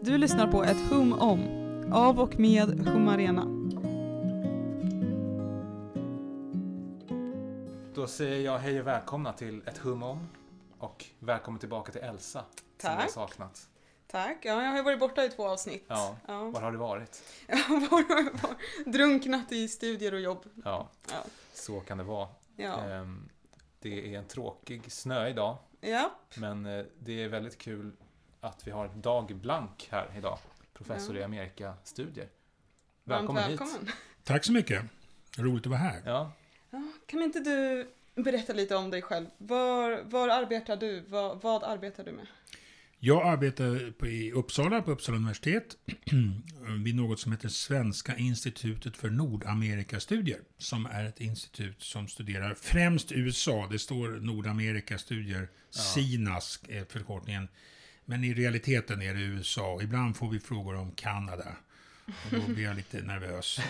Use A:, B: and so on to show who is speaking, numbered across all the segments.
A: Du lyssnar på ett hum om, av och med Hum Arena.
B: Då säger jag hej och välkomna till ett hum om. Och välkommen tillbaka till Elsa. Som vi har
A: Tack.
B: saknat.
A: Tack, ja, jag har ju varit borta i två avsnitt.
B: Ja,
A: Ja.
B: var har du varit
A: drunknat i studier och jobb.
B: Ja,
A: Ja.
B: så kan det vara.
A: Ja.
B: Ehm, Det är en tråkig snö idag.
A: ja.
B: Men eh, det är väldigt kul att vi har Dag Blank här idag. Professor
A: Ja.
B: i Amerikastudier.
A: Varmt
B: Välkommen, hit.
A: välkommen.
C: Tack så mycket. Roligt att vara här.
B: Ja,
A: Ja, kan inte du berätta lite om dig själv? Var, var arbetar du? Vad, vad arbetar du med?
C: Jag arbetar på, i Uppsala, på Uppsala universitet, vid något som heter Svenska institutet för Nordamerikastudier, som är ett institut som studerar främst USA. Det står Nordamerikastudier, SINAS är förkortningen. Men i realiteten är det USA. Ibland får vi frågor om Kanada. Och då blir jag lite nervös.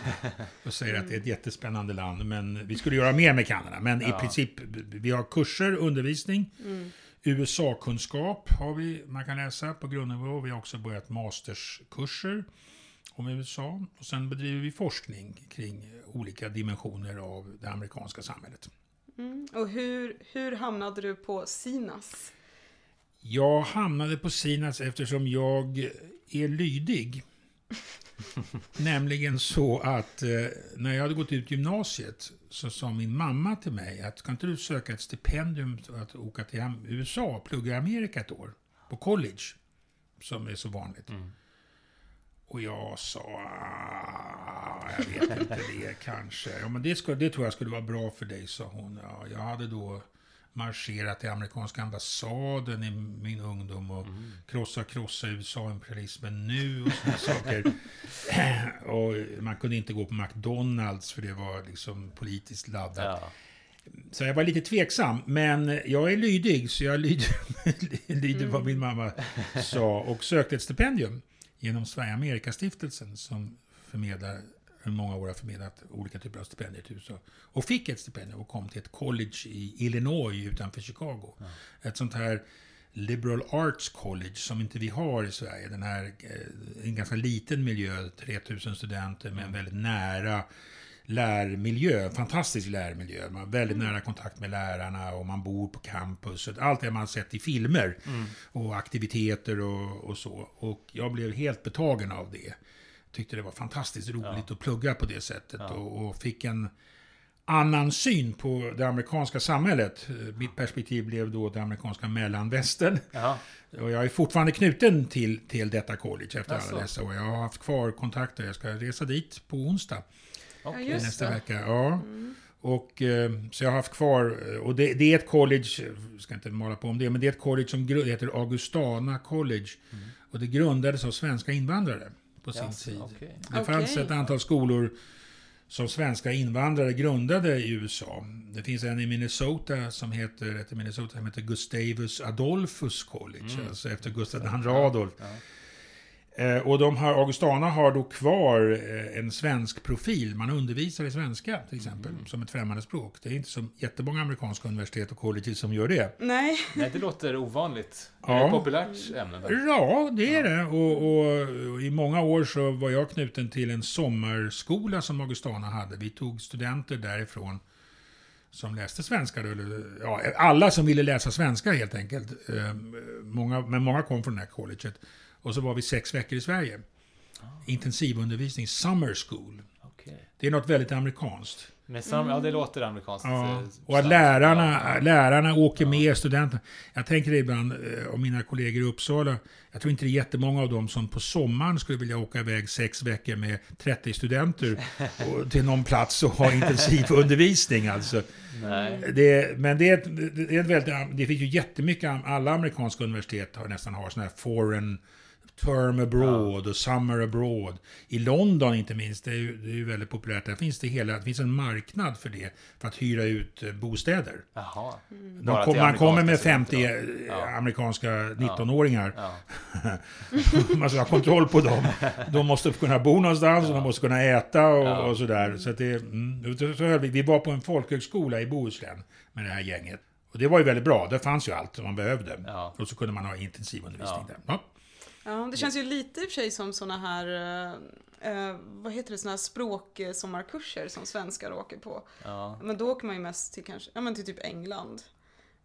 C: Och säger att det är ett jättespännande land, men vi skulle göra mer med Kanada. Men i
B: Ja.
C: princip, vi har kurser, undervisning.
A: Mm.
C: USA-kunskap har vi, man kan läsa på grundnivå. Vi har också börjat masterskurser om USA. Och sen bedriver vi forskning kring olika dimensioner av det amerikanska samhället.
A: Mm. Och hur, hur hamnade du på Sinas?
C: Jag hamnade på Sinas eftersom jag är lydig. Nämligen så att eh, när jag hade gått ut gymnasiet så sa min mamma till mig att kan inte du söka ett stipendium för att åka till USA och plugga i Amerika ett år? På college, som är så vanligt.
B: Mm.
C: Och jag sa, "Ah, jag vet inte det kanske. Ja, men det, ska, det tror jag skulle vara bra för dig, sa hon. Ja, jag hade då marscherat till amerikanska ambassaden i min ungdom och
B: Mm.
C: krossa, krossa USA-imperialismen nu och sådana saker. och man kunde inte gå på McDonalds för det var liksom politiskt laddat.
B: ja.
C: Så jag var lite tveksam, men jag är lydig, så jag lyder, lyder vad min mamma sa och sökte ett stipendium genom Sverige Amerikastiftelsen som förmedlar, många år har förmedlat olika typer av stipendier till USA. Och fick ett stipendium och kom till ett college i Illinois utanför Chicago. Ett sånt här liberal arts college som inte vi har i Sverige. Den här, eh, en ganska liten miljö, 3000 studenter med en väldigt nära lärmiljö, fantastisk lärmiljö. Man har väldigt nära kontakt med lärarna och man bor på campus. Allt det man har sett i filmer och aktiviteter och, och så. Och jag blev helt betagen av det. Tyckte det var fantastiskt roligt
B: Ja.
C: att plugga på det sättet
B: Ja.
C: och, och fick en annan syn på det amerikanska samhället. Mitt perspektiv blev då det amerikanska mellanvästern.
B: Jaha.
C: Och jag är fortfarande knuten till, till detta college efter alla dessa år. Jag har haft kvar kontakter. Jag ska resa dit på onsdag
A: just
C: nästa
A: det.
C: vecka. Ja.
A: Mm.
C: Och, eh, så jag har haft kvar, eh, och det, det är ett college, jag ska inte måla på om det, men det är ett college som heter Augustana College. Och det grundades av svenska invandrare på sin
B: Jaså,
C: tid.
B: okej.
C: Det fanns
A: Okej.
C: ett antal skolor som svenska invandrare grundade i USA. Det finns en i Minnesota som heter, Minnesota som heter Gustavus Adolphus College,
B: Mm.
C: alltså efter Gustav II Adolf.
B: Ja.
C: Eh, och de här, Augustana har då kvar eh, en svensk profil. Man undervisar i svenska till exempel,
B: Mm.
C: som ett främmande språk. Det är inte så jättemånga amerikanska universitet och colleges som gör det.
A: Nej.
B: Nej, det låter ovanligt. Är
C: Ja.
B: det ett populärt ämne? Där?
C: Ja, det är det. Och, och, och i många år så var jag knuten till en sommarskola som Augustana hade. Vi tog studenter därifrån som läste svenska. Eller, ja, alla som ville läsa svenska helt enkelt. Eh, Många, men många kom från det här colleget. Och så var vi sex veckor i Sverige. Intensivundervisning, summer school.
B: Okej.
C: Det är något väldigt amerikanskt.
B: Men sam- ja, det låter amerikanskt.
C: Ja,
B: eh,
C: och att lärarna,
B: Ja, ja.
C: lärarna åker med studenterna. Jag tänker ibland eh, om mina kollegor i Uppsala. Jag tror inte det är jättemånga av dem som på sommaren skulle vilja åka iväg sex veckor med 30 studenter till någon plats och ha intensivundervisning. Alltså.
B: Nej.
C: Det, men det är, ett, det är ett väldigt, det finns ju jättemycket, alla amerikanska universitet har nästan har sådana här foreign term abroad och summer abroad. I London inte minst, det är ju, det är ju väldigt populärt. Där finns det, hela, det finns en marknad för det, för att hyra ut eh, bostäder.
B: Jaha. Bara
C: kom, man kommer med
B: amerikanska
C: 50
B: studenter
C: eh?
B: Ja.
C: amerikanska 19-åringar.
B: Ja.
C: man ska ha kontroll på dem. De måste kunna bo någonstans och de måste kunna äta och,
B: Ja.
C: och sådär. Så det, mm, vi, var på en folkhögskola i Bohuslän med det här gänget. Och det var ju väldigt bra, det fanns ju allt man behövde.
B: Ja.
C: Och så kunde man ha intensivundervisning
B: Ja.
C: där. Ja.
A: Det känns ju lite i och för sig som såna här, eh, eh, vad heter det, såna här språksommarkurser som svenskar åker på.
B: Ja,
A: Men då åker man ju mest till kanske, ja men till typ England.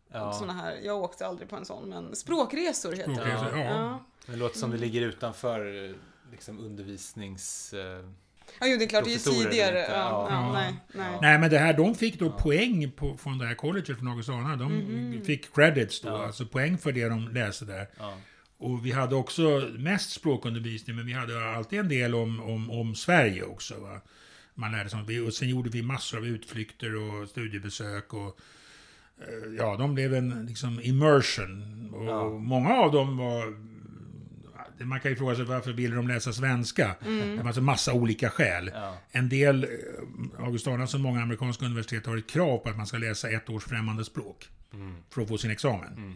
A: Och
B: ja.
A: såna här, jag åkte aldrig på en sån, men språkresor heter det.
C: Ja.
A: Ja.
B: Det låter som det
A: Mm.
B: ligger utanför eh, liksom undervisnings... eh,
A: ja, jo det är klart, det är ju tidigare. Ja,
B: ja.
A: ja,
C: Ja.
A: nej, nej.
C: Nej, men det här, de fick då
B: Ja.
C: poäng på, från det här colleget från Augustana. De
A: Mhm.
C: fick credits då,
B: Ja.
C: alltså poäng för det de läste där. Och vi hade också mest språkundervisning, men vi hade alltid en del om, om, om Sverige också. Va? Man lärde sig, och sen gjorde vi massor av utflykter och studiebesök. Och, eh, ja, de blev en liksom immersion. Och
B: Ja.
C: många av dem var... Man kan ju fråga sig varför ville de läsa svenska?
A: Mm.
C: Det var alltså massa olika skäl.
B: ja.
C: En del, eh, Augustana som många amerikanska universitet har ett krav på att man ska läsa ett års främmande språk
B: Mm.
C: för att få sin examen.
B: Mm.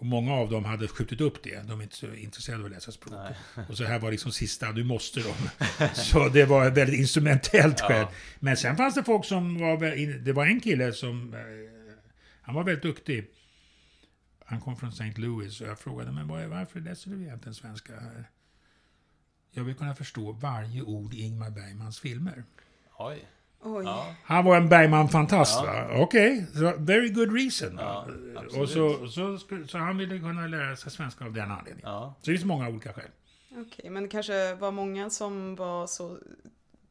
C: Och många av dem hade skjutit upp det. De är inte så intresserade av att läsa språk.
B: Nej.
C: Och så här var liksom sista, du måste dem. Så det var ett väldigt instrumentellt skäl.
B: Ja.
C: Men sen fanns det folk som var, det var en kille som, eh, han var väldigt duktig. Han kom från St. Louis och jag frågade, men varför läser du egentligen svenska här? Jag vill kunna förstå varje ord i Ingmar Bergmans filmer.
B: Oj.
A: Oj.
B: Ja.
C: Han var en Bergman-fantast
B: Ja.
C: va? Okej, så very good reason.
B: Ja,
C: och så, så, så han ville kunna lära sig svenska av den anledningen.
B: Ja.
C: Så det finns många olika skäl.
A: Okej, men det kanske var många som var så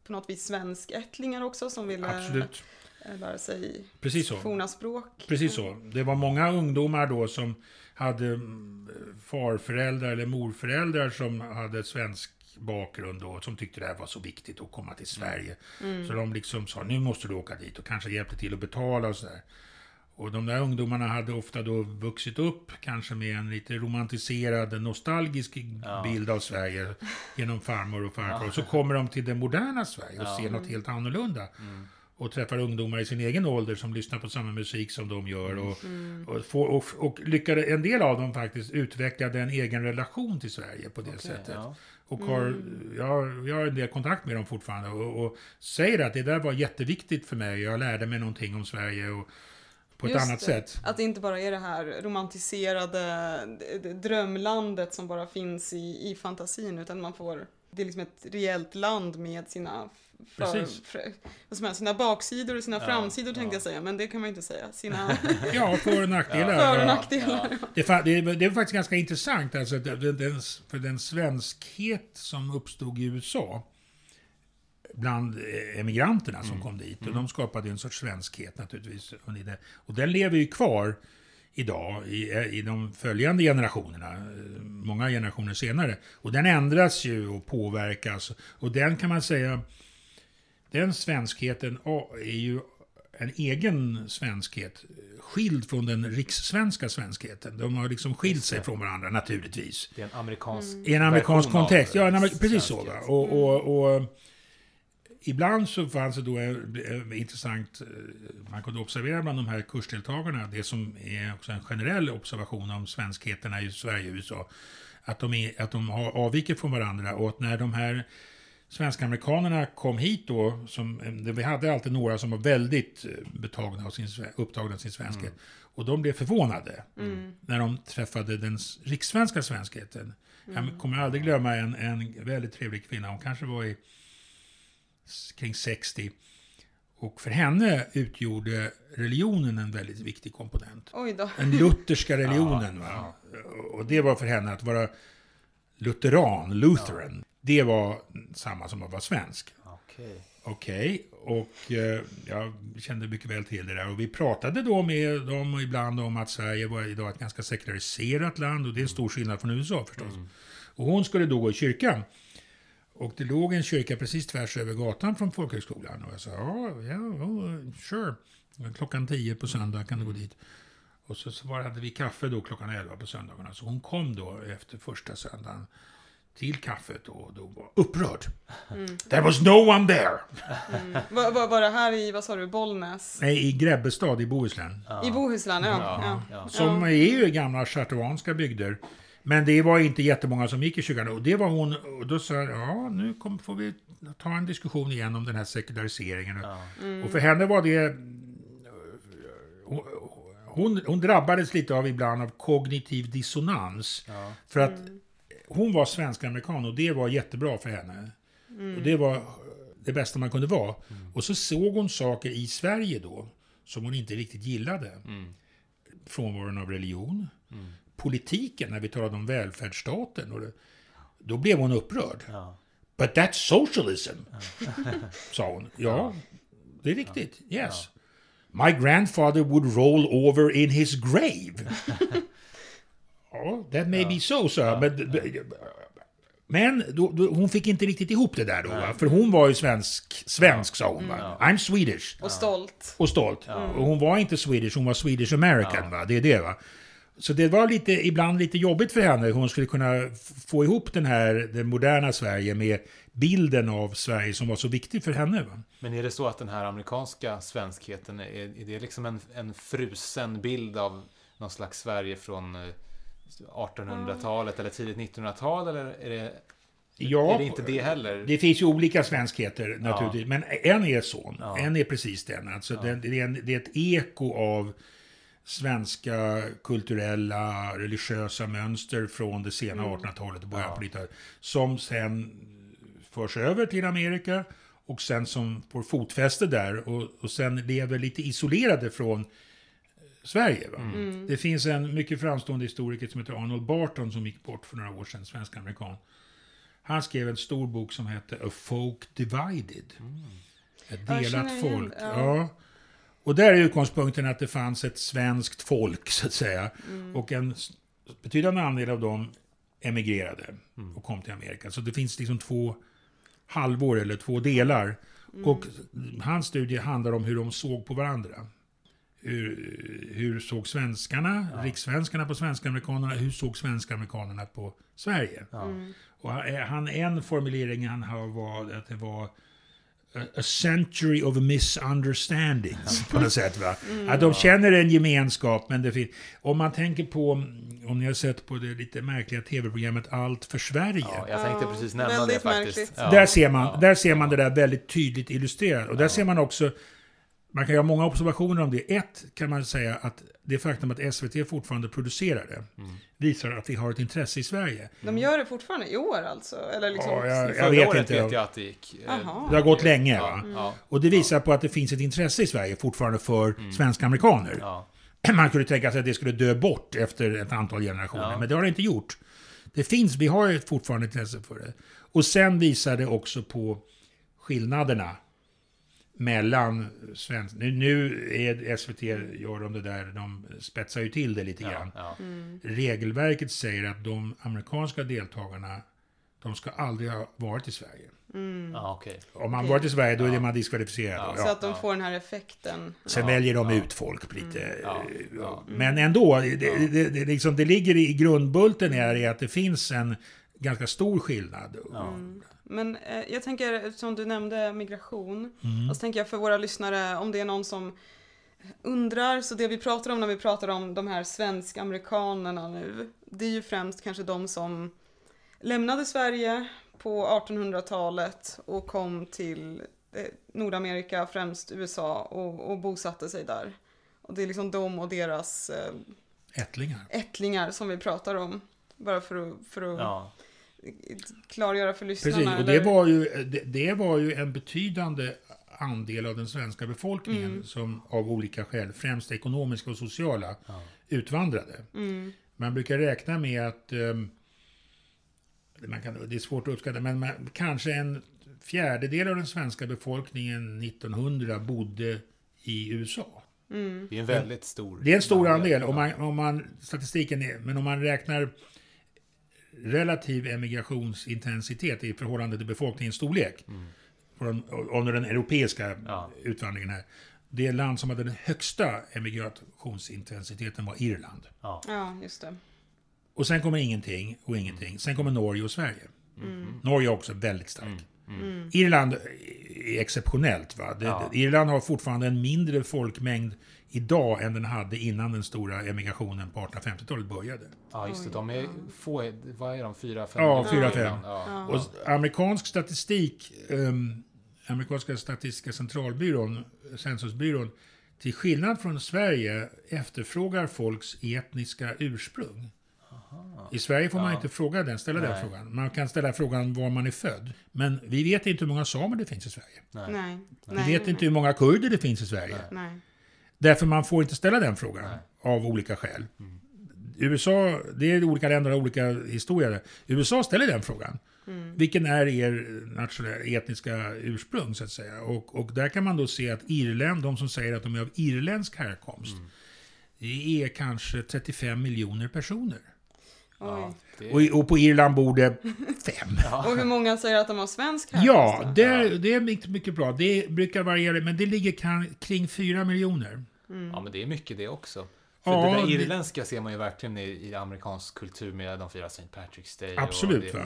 A: på något vis svenskättlingar också som ville
C: Absolut.
A: eh, lära sig
C: Precis så.
A: forna språk.
C: Precis så. Det var många ungdomar då som hade mm, farföräldrar eller morföräldrar som hade svensk bakgrund och som tyckte det här var så viktigt att komma till Sverige.
A: Mm.
C: Så de liksom sa, nu måste du åka dit och kanske hjälpte till att betala och sådär. Och de där ungdomarna hade ofta då vuxit upp kanske med en lite romantiserad, nostalgisk
B: Ja.
C: bild av Sverige genom farmor och farfar. Och så kommer de till det moderna Sverige och
B: Ja.
C: ser något helt annorlunda.
B: Mm.
C: Och träffar ungdomar i sin egen ålder som lyssnar på samma musik som de gör. Och,
A: Mm.
C: och, får, och, och lyckades en del av dem faktiskt utvecklade en egen relation till Sverige på det
B: Okej,
C: sättet. Och har, jag, jag har en del kontakt med dem fortfarande och, och säger att det där var jätteviktigt för mig. Jag lärde mig någonting om Sverige och på ett
A: Just
C: annat
A: det.
C: sätt.
A: Att det inte bara är det här romantiserade drömlandet som bara finns i, i fantasin utan man får, det är liksom ett reellt land med sina
C: Precis.
A: för, vad man säga, sina baksidor och sina
B: Ja,
A: framsidor tänkte
B: ja.
A: jag säga, men det kan man ju inte säga. Sina
C: Ja, för och nackdelar.
A: för och
C: Ja.
A: nackdelar.
C: Det, det, det är faktiskt ganska intressant, alltså, den, för den svenskhet som uppstod i USA bland eh, emigranterna som kom dit. Och de skapade en sorts svenskhet naturligtvis. Och den lever ju kvar idag i, eh, i de följande generationerna, eh, många generationer senare. Och den ändras ju och påverkas. Och den kan man säga, den svenskheten är ju en egen svenskhet, skild från den rikssvenska svenskheten. De har liksom skilt sig från varandra naturligtvis.
B: Det är en amerikansk
C: I en amerikansk kontext. Ja, amer- precis så.
B: Svenskhet.
C: Och, och, och, ibland så fanns det då en, intressant, eh, man kunde observera bland de här kursdeltagarna, det som är också en generell observation om svenskheterna i Sverige och USA, att de, är, att de har, avviker från varandra och att när de här svenska-amerikanerna kom hit då, som, eh, vi hade alltid några som var väldigt eh, betagna av sin, upptagna av sin svenskhet, och de blev förvånade
A: Mm.
C: när de träffade den rikssvenska svenskheten. Jag kommer aldrig glömma en, en väldigt trevlig kvinna, hon kanske var i kring 60. Och för henne utgjorde religionen en väldigt viktig komponent. Den lutherska religionen.
B: Ja,
C: Va? Och det var för henne att vara lutheran, lutheran. Det var samma som att vara svensk.
B: Okej.
C: Okej, och eh, jag kände mycket väl till det där. Och vi pratade då med dem ibland om att Sverige var idag ett ganska sekulariserat land. Och det är en stor skillnad från USA förstås. Och hon skulle då gå i kyrkan. Och det låg en kyrka precis tvärs över gatan från folkhögskolan. Och jag sa, ja, ja, oh, sure. Klockan 10 på söndag kan du gå dit. Och så, så var, hade vi kaffe då klockan 11 på söndagarna. Så hon kom då efter första söndagen till kaffet och då var upprörd. There was no one there!
A: Mm. Var, var, var det här i, vad sa du, Bollnäs?
C: Nej, i Grebbestad i Bohuslän.
B: Ja.
A: I Bohuslän, ja.
B: Ja,
A: ja.
B: ja.
C: Som är ju gamla chartuanska bygder. Men det var inte jättemånga som gick i kyrkan. Och det var hon, och då sa jag, ja nu kom, får vi ta en diskussion igen om den här sekulariseringen.
B: Ja.
C: Och för henne var det... Hon, hon drabbades lite av ibland av kognitiv dissonans.
B: Ja.
C: För att hon var svensk-amerikan och det var jättebra för henne. Och det var det bästa man kunde vara. Och så såg hon saker i Sverige då som hon inte riktigt gillade.
B: Mm.
C: Frånvaron av religion. Politiken, när vi talade om välfärdsstaten. Och det, då blev hon upprörd.
B: Ja.
C: But that's socialism, sa hon. Ja, det är riktigt. Yes. My grandfather would roll over in his grave. ja, that may be so, sa jag. Men, men då, då, hon fick inte riktigt ihop det där då. Va? För hon var ju svensk, svensk sa hon. Va? I'm Swedish.
A: Och stolt.
C: Och stolt. Och hon var inte Swedish, hon var Swedish American. Va? Det är det va. Så det var lite, ibland lite jobbigt för henne hur hon skulle kunna få ihop den här, det moderna Sverige med bilden av Sverige som var så viktig för henne. Va?
B: Men är det så att den här amerikanska svenskheten, är, är det liksom en, en frusen bild av någon slags Sverige från eh, 1800-talet eller tidigt 1900-tal? Eller är det,
C: Ja,
B: är det inte det heller?
C: Det finns ju olika svenskheter naturligtvis, men en är sån.
B: Ja.
C: En är precis den. Alltså den, det, är en, det är ett eko av svenska kulturella, religiösa mönster från det sena 1800-talet och början på 1900-talet. Som sen förs över till Amerika och sen som får fotfäste där och, och sen lever lite isolerade från Sverige. Va? Det finns en mycket framstående historiker som heter Arnold Barton som gick bort för några år sedan, svensk-amerikan. Han skrev en stor bok som hette A Folk Divided. Ett
A: Ja, jag
C: delat folk.
A: ja.
C: Ja. Och där är utgångspunkten att det fanns ett svenskt folk, så att säga.
A: Mm.
C: Och en betydande andel av dem emigrerade och kom till Amerika. Så det finns liksom två halvor eller två delar.
A: Mm.
C: Och hans studie handlar om hur de såg på varandra. Hur, hur såg svenskarna, rikssvenskarna på svenska-amerikanerna, hur såg svenska-amerikanerna på Sverige?
A: Mm.
C: Och han, han, en formulering han har var att det var a, century of misunderstandings på något sätt. Va? Att de känner en gemenskap, men det finns... Om man tänker på, om ni har sett på det lite märkliga tv-programmet Allt för Sverige.
B: Ja, jag tänkte
A: Ja,
B: precis nämna det
A: väldigt
B: faktiskt. Ja.
C: Där ser man,
B: Ja.
C: där ser man det där väldigt tydligt illustrerat. Och där ser man också, man kan göra många observationer om det. Ett kan man säga att det faktum att SVT fortfarande producerar det
B: Mm.
C: visar att vi har ett intresse i Sverige.
A: De gör det fortfarande i år alltså? Eller liksom...
C: Ja, jag-
B: Förra
C: vet
B: året
C: inte.
B: vet jag att det gick. eh.
C: Det har gått länge.
B: Ja,
C: Va?
B: ja,
C: Och det visar på att det finns ett intresse i Sverige fortfarande för svenska amerikaner.
B: ja.
C: Man kunde tänka sig att det skulle dö bort efter ett antal generationer,
B: Ja.
C: men det har det inte gjort. Det finns, vi har fortfarande intresse för det. Och sen visar det också på skillnaderna mellan svensk... Nu, nu är SVT, gör de det där, de spetsar ju till det lite grann.
B: ja, ja.
C: Regelverket säger att de amerikanska deltagarna, de ska aldrig ha varit i Sverige.
B: ja okej.
C: Om man
A: Okej.
C: varit i Sverige, då är man diskvalificerad.
B: Ja.
C: Ja.
A: Så att de
B: Ja.
A: får den här effekten.
C: Sen
B: Ja,
C: väljer de
B: ja.
C: ut folk lite.
B: Ja, ja.
C: Men ändå, det, det, det, liksom, det ligger i grundbulten är i att det finns en ganska stor skillnad.
A: Men eh, jag tänker, eftersom du nämnde migration,
C: Mm.
A: och så tänker jag för våra lyssnare, om det är någon som undrar, så det vi pratar om när vi pratar om de här svensk-amerikanerna nu, det är ju främst kanske de som lämnade Sverige på 1800-talet och kom till eh, Nordamerika, främst USA, och, och bosatte sig där. Och det är liksom de och deras eh,
C: Ättlingar.
A: ättlingar som vi pratar om. Bara för att, för att
B: Ja.
A: Klargöra för lyssnarna.
C: Precis, och det var, ju, det, det var ju en betydande andel av den svenska befolkningen
A: Mm.
C: som av olika skäl, främst ekonomiska och sociala,
B: Ja.
C: utvandrade.
A: Mm.
C: Man brukar räkna med att, ehm, man kan, det är svårt att uppskatta, men man, kanske en fjärdedel av den svenska befolkningen 1900 bodde i USA.
A: Mm.
B: Det är en väldigt stor
C: Det är en stor
B: andel.
C: andel, om man, om man, statistiken är, men om man räknar relativ emigrationsintensitet i förhållande till befolkningens storlek, från, under den europeiska
B: Ja.
C: utvandringen här, det land som hade den högsta emigrationsintensiteten var Irland.
B: Ja.
A: Ja, just det.
C: Och sen kommer ingenting och ingenting. Sen kommer Norge och Sverige. Norge är också väldigt starkt. Irland är exceptionellt. Va? Det,
B: Ja.
C: Irland har fortfarande en mindre folkmängd idag än den hade innan den stora emigrationen på 1850-talet började.
B: ja, just det. De är få, vad är de? Fyra, fem?
C: Ja,
A: fyra,
C: fem.
B: Ja.
C: Och amerikansk statistik, um, amerikanska statistiska centralbyrån, censusbyrån, till skillnad från Sverige efterfrågar folks etniska ursprung. I Sverige får man
B: Ja.
C: inte fråga den, ställa den
B: Nej.
C: frågan. Man kan ställa frågan var man är född. Men vi vet inte hur många samer det finns i Sverige.
B: Nej.
A: Nej.
C: Vi vet
A: nej,
C: inte hur många kurder det finns i Sverige.
A: Nej.
C: Därför man får inte ställa den frågan.
B: Nej.
C: Av olika skäl.
B: Mm.
C: USA, det är olika länder och olika historier. USA ställer den frågan.
A: Mm.
C: Vilken är er nationella, etniska ursprung, så att säga? Och, och där kan man då se att Irland, de som säger att de är av irländsk härkomst,
B: Mm.
C: det är kanske 35 miljoner personer.
B: Det,
C: Och, och på Irland bor det fem.
A: Och hur många säger att de har svensk härkomst?
C: Ja, det, är- det är mycket, mycket bra. Det brukar variera, men det ligger kring 4 miljoner.
B: ja, men det är mycket det också. För
C: Ja,
B: det där
C: det-
B: irländska ser man ju verkligen i, i amerikansk kultur med de firar St. Patrick's Day. och
C: Absolut,
B: det,
C: va?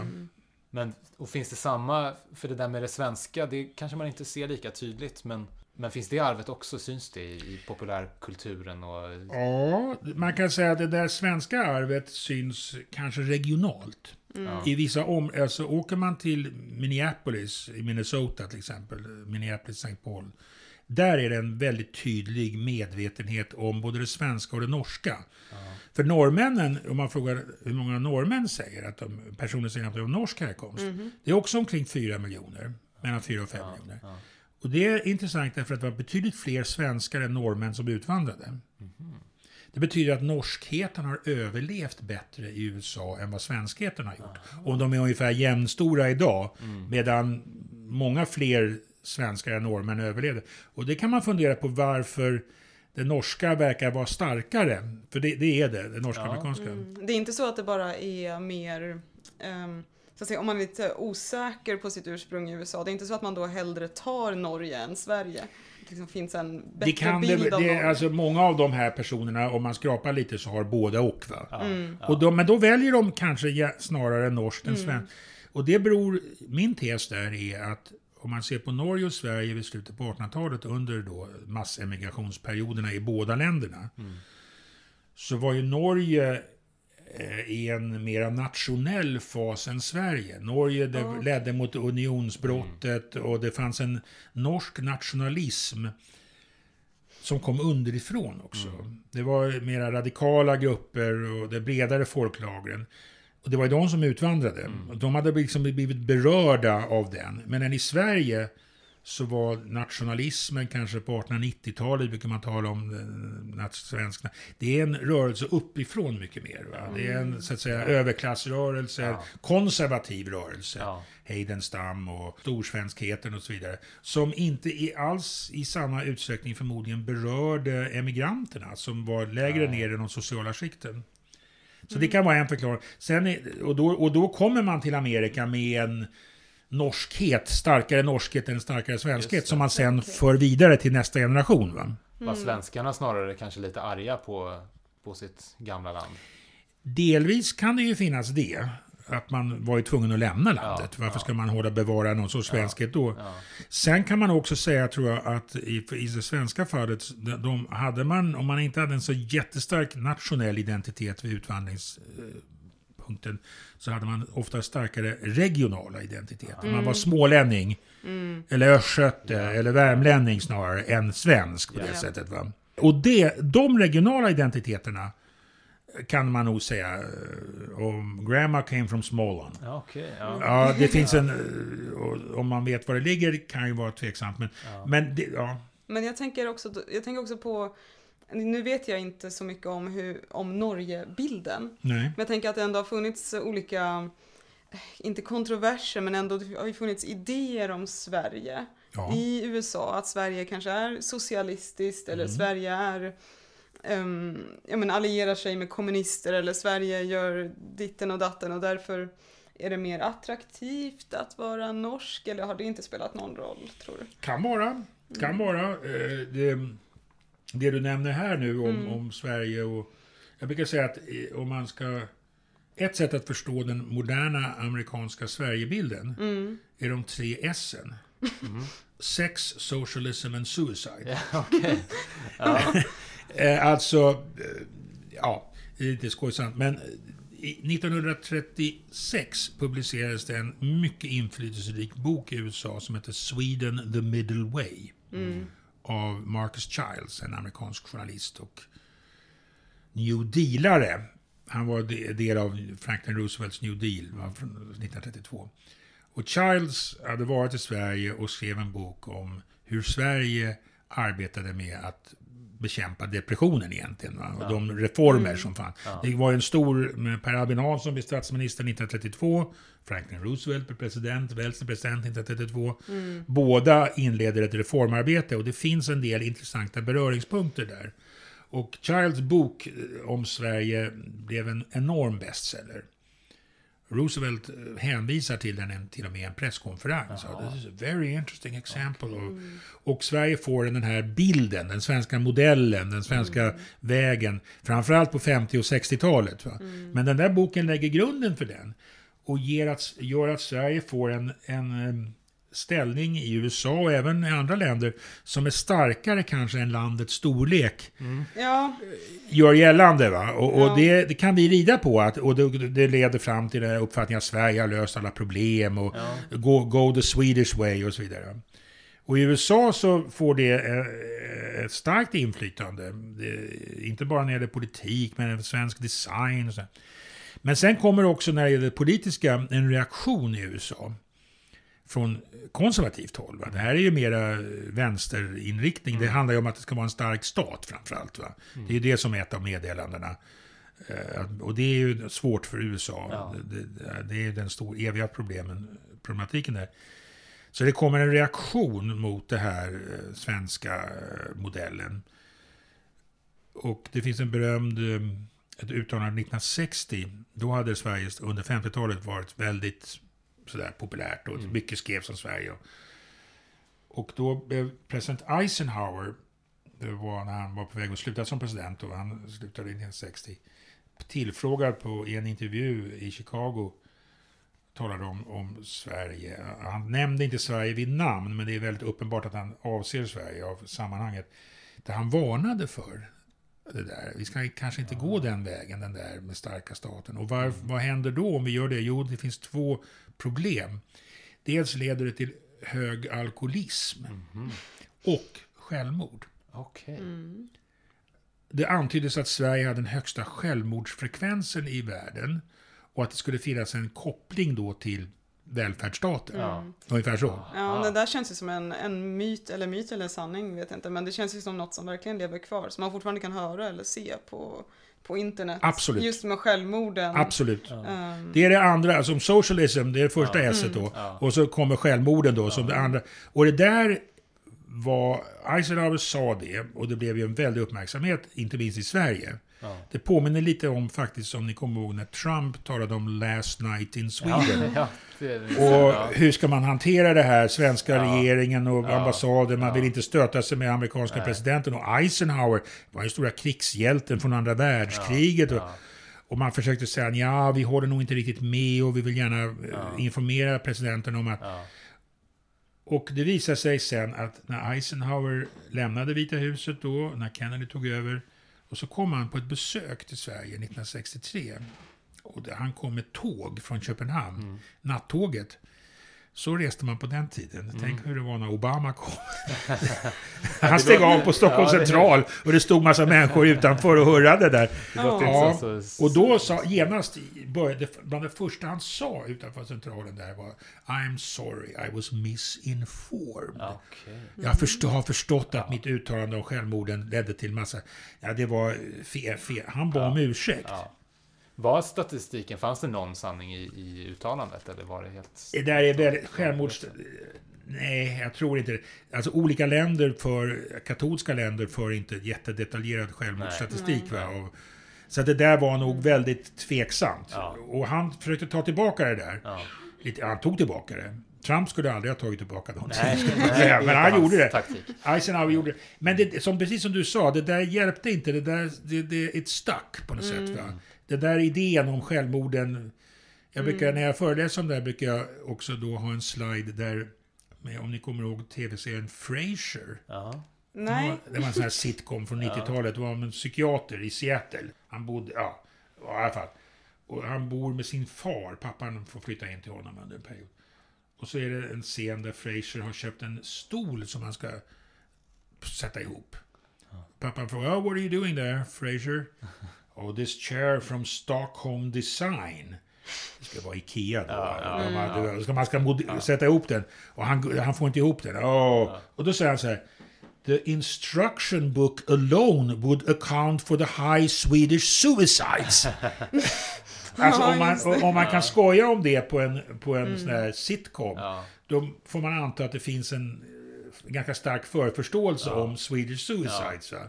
B: Men, och finns det samma, för det där med det svenska, det kanske man inte ser lika tydligt, men, men finns det arvet också, syns det i, i populärkulturen och...
C: Ja, man kan säga att det där svenska arvet syns kanske regionalt.
B: Ja.
C: I vissa om, alltså åker man till Minneapolis i Minnesota till exempel, Minneapolis St. Paul. Där är det en väldigt tydlig medvetenhet om både det svenska och det norska. För norrmännen, om man frågar hur många norrmän säger att de, personer säger att de har norsk härkomst. Det är också omkring 4 miljoner, mellan 4 och 5 miljoner.
B: Ja.
C: Och det är intressant därför att det var betydligt fler svenskar än norrmän som utvandrade. Det betyder att norskheten har överlevt bättre i USA än vad svenskheten har gjort. Och de är ungefär jämnstora idag, medan många fler svenskar än norrmän överlevde. Och det kan man fundera på varför det norska verkar vara starkare. För det, det är det, det norsk-amerikanska.
A: Mm. Det är inte så att det bara är mer, ehm, så att säga, om man är lite osäker på sitt ursprung i USA, det är inte så att man då hellre tar Norge än Sverige. Det liksom finns en bättre
C: Det kan det,
A: bild av
C: det,
A: Norge.
C: alltså många av de här personerna, om man skrapar lite, så har båda och. Va?
B: Ja,
A: Mm.
C: Och de, men då väljer de kanske snarare norskt än
A: Mm.
C: svenskt. Och det beror, min tes där är att om man ser på Norge och Sverige vid slutet på 1800-talet under då massemigrationsperioderna i båda länderna.
B: Mm.
C: Så var ju Norge i en mera nationell fas än Sverige. Norge
A: Ja.
C: ledde mot unionsbrottet och det fanns en norsk nationalism som kom underifrån också. Det var mera radikala grupper och det bredare folklagren. Och det var ju de som utvandrade. Och de hade liksom blivit berörda av den. Men i Sverige så var nationalismen kanske på 1890-talet brukar man tala om eh, nat- svensk. Det är en rörelse uppifrån mycket mer. Va? Det är en så att säga överklassrörelse,
B: Ja.
C: konservativ rörelse.
B: Ja.
C: Heidenstam och storsvenskheten och så vidare. Som inte i alls i samma utsträckning förmodligen berörde emigranterna som var lägre
B: Nej.
C: ner i de sociala skikten. Så det kan vara en förklaring. Sen och, då, och då kommer man till Amerika med en norskhet, starkare norskhet än starkare svenskhet som man sen
A: Okej.
C: för vidare till nästa generation. Va?
B: Var svenskarna snarare kanske lite arga på, på sitt gamla land?
C: Delvis kan det ju finnas det. Att man var ju tvungen att lämna landet.
B: Ja,
C: Varför
B: ja.
C: ska man hålla bevara någon sorts svenskhet då?
B: Ja.
C: Sen kan man också säga, tror jag, att i, i det svenska fallet, de, de, hade man, om man inte hade en så jättestark nationell identitet vid utvandringspunkten, så hade man ofta starkare regionala identiteter. Man var smålänning,
A: Mm.
C: eller östgöte, eller värmlänning snarare, än svensk på det
A: Ja.
C: sättet. Va? Och det, de regionala identiteterna kan man nog säga, eh, om Grandma came from Småland.
B: Ja, okej. ja.
C: Ja, det finns en... eh, Om man vet var det ligger kan ju vara tveksamt. Men,
B: Ja.
C: men det, ja.
A: Men jag tänker också, jag tänker också på, nu vet jag inte så mycket om, hur, om Norge-bilden,
C: Nej.
A: men jag tänker att det ändå har funnits olika, eh, inte kontroverser, men ändå det har ju funnits idéer om Sverige
C: Ja.
A: i USA, att Sverige kanske är socialistiskt eller
C: Mm.
A: Sverige är um, ja, men allierar sig med kommunister eller Sverige gör ditten och datten och därför är det mer attraktivt att vara norsk eller har det inte spelat någon roll tror du?
C: Kan vara. Kan vara. Eh, Det, det du nämner här nu om,
A: Mm.
C: om Sverige och... Jag brukar säga att eh, om man ska... Ett sätt att förstå den moderna amerikanska Sverigebilden
A: Mm.
C: är de tre S'en.
B: Mm.
C: Sex, socialism and suicide.
B: Ja, okej. Ja.
C: Eh, alltså, eh, ja, det är lite skojsamt. Men eh, i 1936 publicerades det en mycket inflytelserik bok i USA som heter Sweden the Middle Way.
A: Mm.
C: Av Marcus Childs, en amerikansk journalist och New Dealare. Han var del av Franklin Roosevelts New Deal från 1932. Och Childs hade varit i Sverige och skrev en bok om hur Sverige arbetade med att bekämpa depressionen egentligen. Va? Och de reformer som fanns. Det var en stor, med Per Albin Hansson blev statsminister 1932. Franklin Roosevelt blev president, blev president 1932. Båda inleder ett reformarbete och det finns en del intressanta beröringspunkter där. Och Childs bok eh, om Sverige blev en enorm bestseller. Roosevelt eh, hänvisar till den en, till och med i en presskonferens. Ja, This is a very interesting example. Och, och Sverige får den här bilden, den svenska modellen, den svenska vägen. Framförallt på 50 och 60-talet. Va? Men den där boken lägger grunden för den. Och ger att, gör att Sverige får en, en em, ställning i USA och även i andra länder som är starkare kanske än landets storlek
A: Ja,
C: gör gällande. Va? Och, och
A: Ja.
C: det, det kan vi rida på. Att, och det, det leder fram till den här uppfattningen att Sverige har löst alla problem och go, go the Swedish way och så vidare. Och i USA så får det eh, ett starkt inflytande. Det, inte bara när det gäller politik, men även svensk design. Och så. Men sen kommer också när det gäller det politiska en reaktion i USA. Från konservativt håll. Va? Det här är ju mera vänsterinriktning. Det handlar ju om att det ska vara en stark stat framförallt. Va? Det är ju det som är ett av meddelandena. Eh, Och det är ju svårt för USA.
B: Ja.
C: Det, är den stora eviga problemen, problematiken där. Så det kommer en reaktion mot det här eh, svenska eh, modellen. Och det finns en berömd ett uttalande 1960. Då hade Sverige under 50-talet varit väldigt sådär populärt och mycket skrevs om Sverige. Och, och då blev president Eisenhower, det var när han var på väg att sluta som president och han slutade 1960, tillfrågad på, i en intervju i Chicago talade om, om Sverige. Han nämnde inte Sverige vid namn, men det är väldigt uppenbart att han avser Sverige av sammanhanget. Där han varnade för det där. Vi ska kanske inte gå den vägen, den där med starka staten. Och var, vad händer då om vi gör det? Jo, det finns två problem. Dels leder det till hög alkoholism och självmord.
B: Okej.
C: Det antyddes att Sverige hade den högsta självmordsfrekvensen i världen och att det skulle finnas en koppling då till välfärdsstaten.
B: Ja.
C: Ungefär så.
A: ja det där känns ju som en, en myt, eller myt eller sanning, vet jag inte. Men det känns ju som något som verkligen lever kvar, som man fortfarande kan höra eller se på, på internet.
C: Absolut.
A: Just med självmorden.
C: Absolut.
A: Ehm,
C: Det är det andra, som socialism, det är det första esset då.
B: Ja.
C: Och så kommer självmorden då som det andra. Och det där var, Eisenhower sa det, och det blev ju en väldig uppmärksamhet, inte minst i Sverige.
B: Ja.
C: Det påminner lite om faktiskt, om ni kommer ihåg, när Trump talade om last night in Sweden.
B: ja, det det.
C: Och hur ska man hantera det här? Svenska regeringen och ambassaden, man vill inte stöta sig med amerikanska
B: Nej.
C: presidenten. Och Eisenhower var den stora krigshjälten från andra världskriget. Och, och man försökte säga ja, vi håller nog inte riktigt med och vi vill gärna eh, informera presidenten om att... Och det visade sig sen att när Eisenhower lämnade Vita huset då, när Kennedy tog över, och så kom han på ett besök till Sverige 1963. Och han kom med tåg från Köpenhamn,
B: Mm.
C: nattåget. Så reste man på den tiden. Tänk hur det var när Obama kom. Han steg av på Stockholms
B: Ja, det-
C: central och det stod massa människor utanför och hurrade där. Ja, Och då sa genast, började, bland det första han sa utanför centralen där var I'm sorry, I was misinformed.
B: Okej.
C: Jag förstå, har förstått att mitt uttalande om självmorden ledde till massa... Ja, det var fel. fel. Han bad om ursäkt.
B: Ja. Var statistiken, fanns det någon sanning i, i uttalandet eller var det helt...
C: Det där är väldigt... Självmords... Nej, jag tror inte det. Alltså olika länder för... Katolska länder för inte jättedetaljerad självmordsstatistik. Va? Och, så att det där var nog väldigt tveksamt.
B: Ja.
C: Och han försökte ta tillbaka det där.
B: Ja.
C: Lite, han tog tillbaka det. Trump skulle aldrig ha tagit tillbaka någonting.
B: Nej, nej,
C: men han gjorde det.
B: Taktik.
C: Eisenhower gjorde det. Men det, som, precis som du sa, det där hjälpte inte. Det där, det, det, it stuck på något sätt. Va? Det där idén om självmorden. Jag brukar, när jag föreläser om det här, brukar jag också då ha en slide där, med, om ni kommer ihåg tv-serien Frasier.
B: Ja.
A: nej.
C: Det var en sån här sitcom från 90-talet. Det var om en psykiater i Seattle. Han bodde, ja, i alla fall. Och han bor med sin far. Pappan får flytta in till honom under en period. Och så är det en scen där Frasier har köpt en stol som han ska sätta ihop. Pappan frågar, oh, what are you doing there, Frasier? Oh, this chair from Stockholm Design. Det ska vara Ikea då.
B: Ja, ja,
C: man,
B: ja.
C: ska man ska mod- sätta ihop den. Och han, han får inte ihop den. Åh. Och då säger han så här. The instruction book alone would account for the high Swedish suicides. alltså
A: Ja,
C: om man, om man kan skoja om det på en, på en sån här sitcom.
B: Ja.
C: Då får man anta att det finns en ganska stark förförståelse
B: Ja.
C: om Swedish suicides. Va?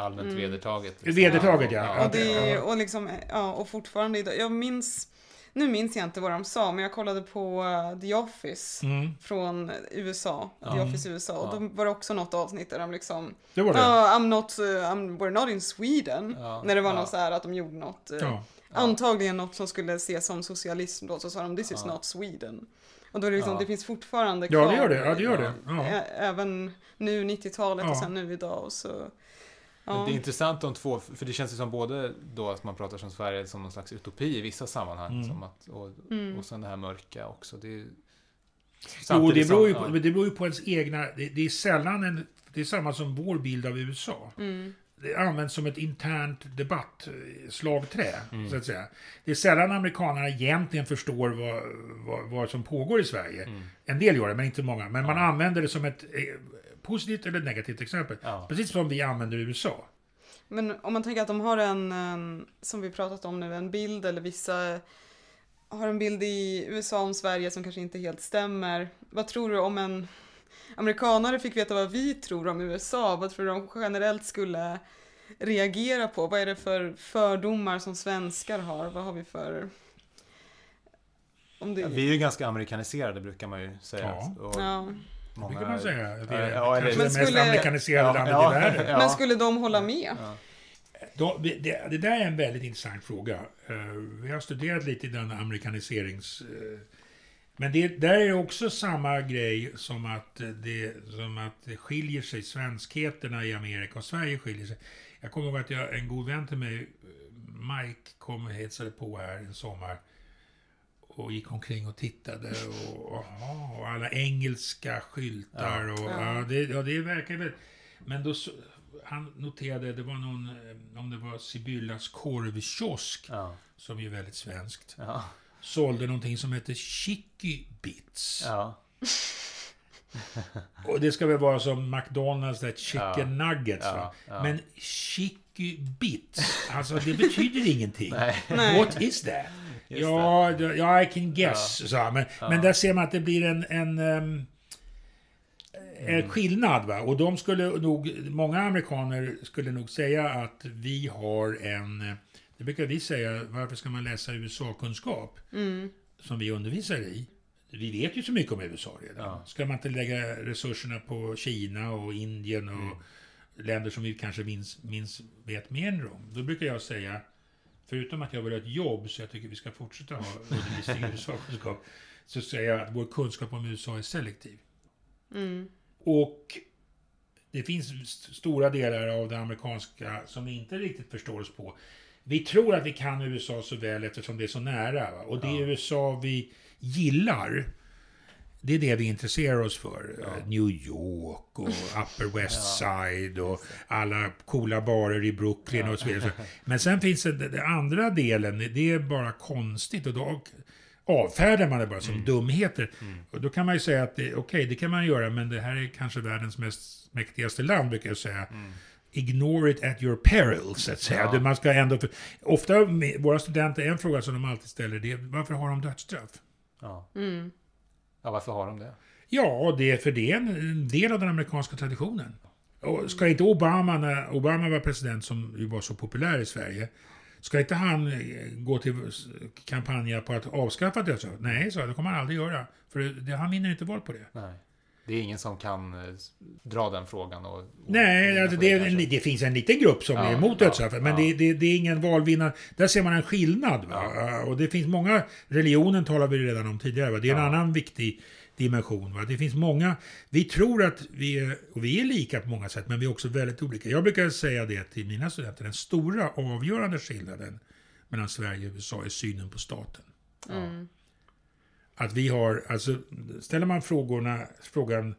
B: Allmänt vedertaget.
C: Vedertaget, ja.
A: Mm. Och, det,
C: Ja.
A: och, liksom, ja, och fortfarande idag, jag minns, nu minns jag inte vad de sa, men jag kollade på uh, The Office
C: Mm,
A: från USA, The
B: Ja.
A: Office USA, och
B: Ja.
A: då var det också något avsnitt där de liksom,
C: det var det.
A: "Ja, I'm not, uh, I'm, we're not in Sweden,
B: Ja.
A: när det var
B: Ja.
A: något så här att de gjorde något, uh,
C: Ja.
A: antagligen något som skulle ses som socialism då, så sa de this is
B: Ja.
A: not Sweden. Och då är det liksom,
B: Ja.
A: det finns fortfarande
C: Ja,
A: kvar.
C: det gör det. Ja, det gör det. Ja.
A: Även nu 90-talet och
C: Ja.
A: sen nu idag och så.
B: Men
A: Ja.
B: det är intressant de två, för det känns ju som både då att man pratar som Sverige som någon slags utopi i vissa sammanhang.
C: Mm.
B: Som att, och,
A: Mm.
B: och sen det här mörka också. Det är,
C: Jo, det beror, ju på,
B: ja.
C: det beror ju på ens egna... Det, det är sällan en... Det är samma som vår bild av USA.
A: Mm.
C: Det används som ett internt debattslagträ,
B: Mm.
C: så att säga. Det är sällan amerikanerna egentligen förstår vad, vad, vad som pågår i Sverige.
B: Mm.
C: En del gör det, men inte många. Men man
B: Ja.
C: använder det som ett eh, positivt eller negativt exempel.
B: Ja.
C: Precis som vi använder USA.
A: Men om man tänker att de har en, en, som vi pratat om nu, en bild eller vissa har en bild i USA om Sverige som kanske inte helt stämmer. Vad tror du om en amerikanare fick veta vad vi tror om USA? Vad tror du de generellt skulle reagera på? Vad är det för fördomar som svenskar har? Vad har vi för... Om det...
B: Ja, Vi är ju ganska amerikaniserade brukar man ju säga.
C: Ja.
B: Och
A: Ja.
C: Det
B: många-
C: kan man säga. Det är
B: Ja,
C: kanske
A: Men
C: det mest
A: skulle-
C: amerikaniserade
B: Ja,
C: landet
B: ja,
C: i världen.
B: ja.
A: Men skulle de hålla med?
B: Ja.
C: Då, det, det där är en väldigt intressant fråga. Eh, vi har studerat lite i den amerikaniserings... eh, men det, där är det också samma grej som att, det, som att det skiljer sig, svenskheterna i Amerika och Sverige skiljer sig. Jag kommer ihåg att jag, en god vän till mig, Mike, kom och hälsade på här en sommar och gick omkring och tittade och, och, och alla engelska skyltar och
A: Ja.
C: ja, det, ja, det verkar väl... Men då han noterade, det var någon, eh, om det var Sibyllas korvkiosk,
B: Ja.
C: som är väldigt svenskt,
B: Ja.
C: Sålde någonting som heter Chicky Bits.
B: Ja.
C: Och det ska väl vara som McDonalds, där chicken nuggets
B: Ja, ja.
C: Men Chicky Bits, alltså det betyder ingenting.
B: Nej.
C: What is that?
B: Just
C: Ja, ja, I can guess, sa han. Men, men där ser man att det blir en, en, ehm,
B: Mm.
C: en skillnad. Va? Och de skulle nog, många amerikaner skulle nog säga att vi har en, det brukar vi säga, varför ska man läsa USA-kunskap?
A: Mm.
C: Som vi undervisar i. Vi vet ju så mycket om USA redan.
B: Ja.
C: Ska man inte lägga resurserna på Kina och Indien och
B: Mm.
C: länder som vi kanske minns, minns vet mer om? Då brukar jag säga, förutom att jag vill ha ett jobb, så jag tycker vi ska fortsätta ha undervisning i USA-kunskap, så säger jag att vår kunskap om USA är selektiv.
A: Mm.
C: Och det finns st- stora delar av det amerikanska som vi inte riktigt förstår oss på. Vi tror att vi kan USA så väl eftersom det är så nära. Va? Och det
B: Ja.
C: USA vi gillar, det är det vi intresserar oss för.
B: Ja.
C: Eh, New York och Upper West. Side och alla coola barer i Brooklyn och så vidare. Men sen finns det den andra delen, det är bara konstigt och då avfärdar man det bara som dumheter.
B: Mm.
C: Och då kan man ju säga att okej, det kan man göra, men det här är kanske världens mest mäktigaste land, brukar jag säga.
B: Mm.
C: Ignore it at your peril, så att säga.
B: Ja.
C: Man ska ändå... För, ofta, med våra studenter, en fråga som de alltid ställer, det är varför har de dödsstraff?
B: Ja.
A: Mm.
B: ja, varför har de det?
C: Ja, det är för det är en, en del av den amerikanska traditionen. Och ska inte Obama, när Obama var president som ju var så populär i Sverige, ska inte han eh, gå till kampanja på att avskaffa dödsstraff? Nej, så det kommer han aldrig göra. För det, han vinner inte val på det.
B: Nej. Det är ingen som kan eh, dra den frågan och... och
C: Nej, alltså det, en, det finns en liten grupp som
B: Ja,
C: är emot
B: ja,
C: dödsstraffet, men
B: ja.
C: det, det, det är ingen valvinnare. Där ser man en skillnad. Va? Och det finns många, religionen talar vi redan om tidigare, va? det är en annan viktig dimension. Va? Det finns många, vi tror att vi är, och vi är lika på många sätt, men vi är också väldigt olika. Jag brukar säga det till mina studenter, den stora avgörande skillnaden mellan Sverige och USA är synen på staten.
A: Mm.
C: Att vi har, alltså ställer man frågorna, frågan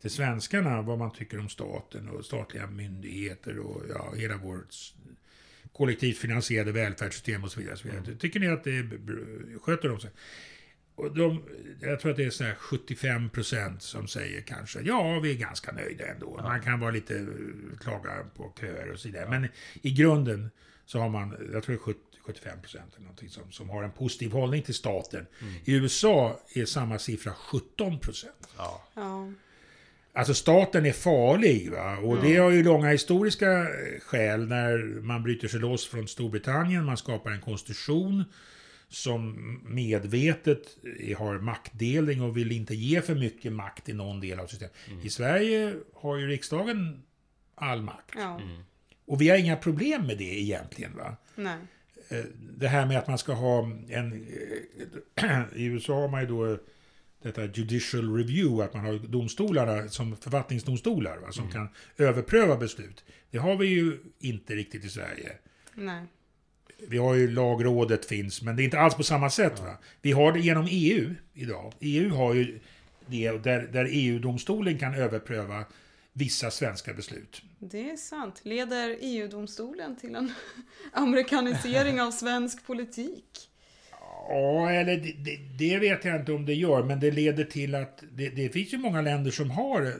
C: till svenskarna vad man tycker om staten och statliga myndigheter och ja, hela vår s- kollektivt finansierade välfärdssystem och så vidare. Så vidare. Tycker ni att det sköter de sig? Och de, jag tror att det är så här 75 procent som säger kanske ja, vi är ganska nöjda ändå. Man kan vara lite eh, klaga på köer och så vidare. Men i grunden så har man, jag tror det är 70 75 procent eller någonting som, som har en positiv hållning till staten. I USA är samma siffra 17 procent.
B: Ja.
A: Ja.
C: Alltså staten är farlig va? och det har ju långa historiska eh, skäl när man bryter sig loss från Storbritannien, man skapar en konstitution som medvetet har maktdelning och vill inte ge för mycket makt i någon del av systemet. I Sverige har ju riksdagen all makt.
A: ja.
C: Och vi har inga problem med det egentligen. va?
A: Nej.
C: Eh, Det här med att man ska ha en... eh, I USA har man ju då detta judicial review, att man har domstolarna som författningsdomstolar va, som kan överpröva beslut. Det har vi ju inte riktigt i Sverige.
A: Nej.
C: Vi har ju lagrådet finns, men det är inte alls på samma sätt. Va? Vi har det genom EU idag. EU har ju det där, där EU-domstolen kan överpröva vissa svenska beslut.
A: Det är sant. Leder EU-domstolen till en amerikanisering av svensk politik?
C: Ja, eller det, det, det vet jag inte om det gör, men det leder till att det, det finns ju många länder som har,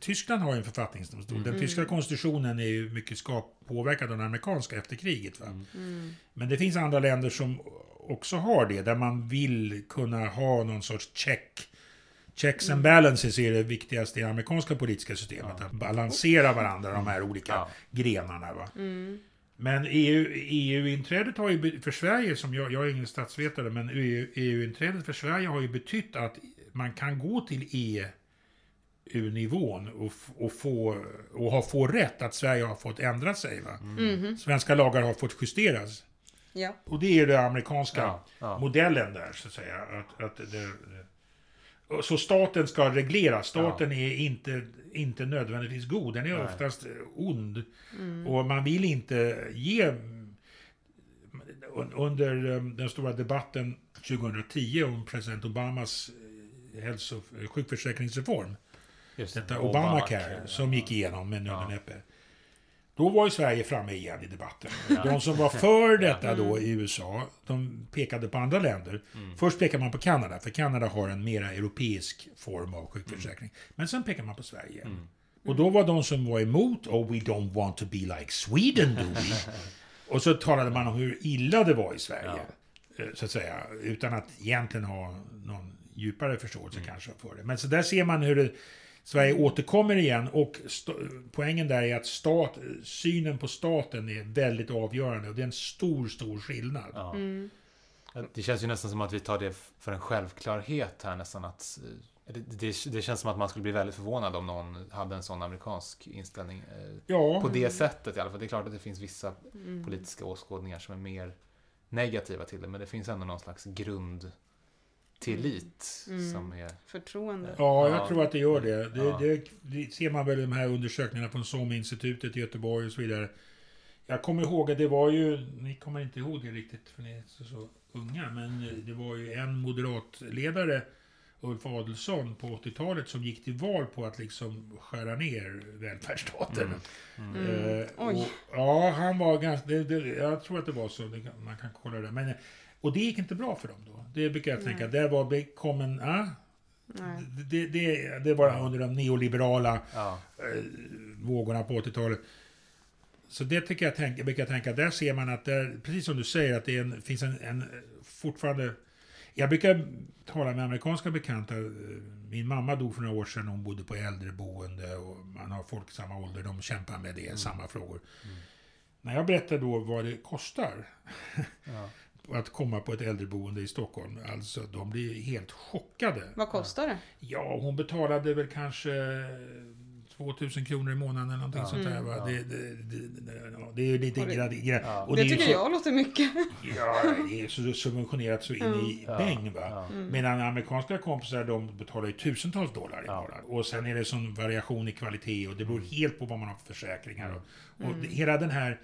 C: Tyskland har ju en författningsdomstol. Den tyska konstitutionen är ju mycket skap, påverkad av den amerikanska efter kriget. Va? Men det finns andra länder som också har det, där man vill kunna ha någon sorts check. Checks and balances är det viktigaste i det amerikanska politiska systemet. Att balansera varandra, de här olika
B: Ja.
C: grenarna. Va? Men E EU, EU-inträdet har ju, för Sverige, som jag, jag är ingen statsvetare, men EU, EU-inträdet för Sverige har ju betytt att man kan gå till EU-nivån och, och, få, och ha, få rätt att Sverige har fått ändra sig. Va? Svenska lagar har fått justeras.
A: Ja.
C: Och det är den amerikanska
B: Ja, ja.
C: modellen där, så att säga. Att, att det, så staten ska reglera. Staten är inte, inte nödvändigtvis god. Den är
B: Nej.
C: oftast ond. Och man vill inte ge... un- Under eh, den stora debatten 2010 om president Obamas eh, hälso sjukförsäkringsreform.
B: Just det.
C: Detta Obamacare som gick igenom med nöd och
B: Ja.
C: näppe. Då var ju Sverige framme igen i debatten. De som var för detta då i USA, de pekade på andra länder. Först pekar man på Kanada, för Kanada har en mera europeisk form av sjukförsäkring. Men sen pekar man på Sverige. Och då var de som var emot, oh we don't want to be like Sweden do we. Och så talade man om hur illa det var i Sverige. eh, Så att säga, utan att egentligen ha någon djupare förståelse kanske för det. Men så där ser man hur det, Sverige återkommer igen och poängen där är att stat, synen på staten är väldigt avgörande och det är en stor, stor skillnad.
B: Ja. Det känns ju nästan som att vi tar det för en självklarhet här nästan att eh, det, det, det känns som att man skulle bli väldigt förvånad om någon hade en sån amerikansk inställning. eh,
C: Ja,
B: På det sättet i alla fall. Det är klart att det finns vissa politiska åskådningar som är mer negativa till det. Men det finns ändå någon slags grundtillit
A: Mm.
B: som är...
A: Förtroende.
C: ja, jag
B: Ja.
C: tror att det gör det. Det,
B: Ja.
C: det. det ser man väl i de här undersökningarna från SOM-institutet i Göteborg och så vidare. Jag kommer ihåg att det var ju, ni kommer inte ihåg det riktigt för ni är så, så unga, men det var ju en moderatledare, Ulf Adelsohn, på 80-talet som gick till val på att liksom skära ner välfärdsstaten.
B: Mm.
C: Eh,
A: Oj.
C: och, ja, han var ganska... Det, det, jag tror att det var så. Man kan kolla det. Men, och det gick inte bra för dem då. Det brukar jag tänka. Där var det kom en... Ja,
A: Nej.
C: det, det, det var under de neoliberala
B: Ja,
C: eh, vågorna på 80-talet. Så det tycker jag, tänk, jag brukar tänka, där ser man att det precis som du säger, att det en, finns en, en fortfarande... Jag brukar tala med amerikanska bekanta. Min mamma dog för några år sedan, hon bodde på äldreboende och man har folk i samma ålder, de kämpar med det, samma frågor. När jag berättar då vad det kostar
B: ja.
C: att komma på ett äldreboende i Stockholm, alltså de blir helt chockade.
A: Vad kostar det?
C: Ja, hon betalade väl kanske 2000 kronor i månaden eller någonting
B: Ja.
C: sånt där. Va?
B: Ja.
C: Det, det, det, det, är ju lite
A: Och det-
C: grad, grad,
B: Ja.
C: och
A: det tycker
C: så,
A: jag låter mycket.
C: Ja, det är så subventionerat så in i
B: Ja.
C: bäng. Va?
B: Ja.
C: Medan amerikanska kompisar de betalar ju tusentals dollar i
B: Ja.
C: månaden. Och sen är det sån variation i kvalitet och det beror helt på vad man har för försäkringar. Och, och
A: Mm.
C: hela den här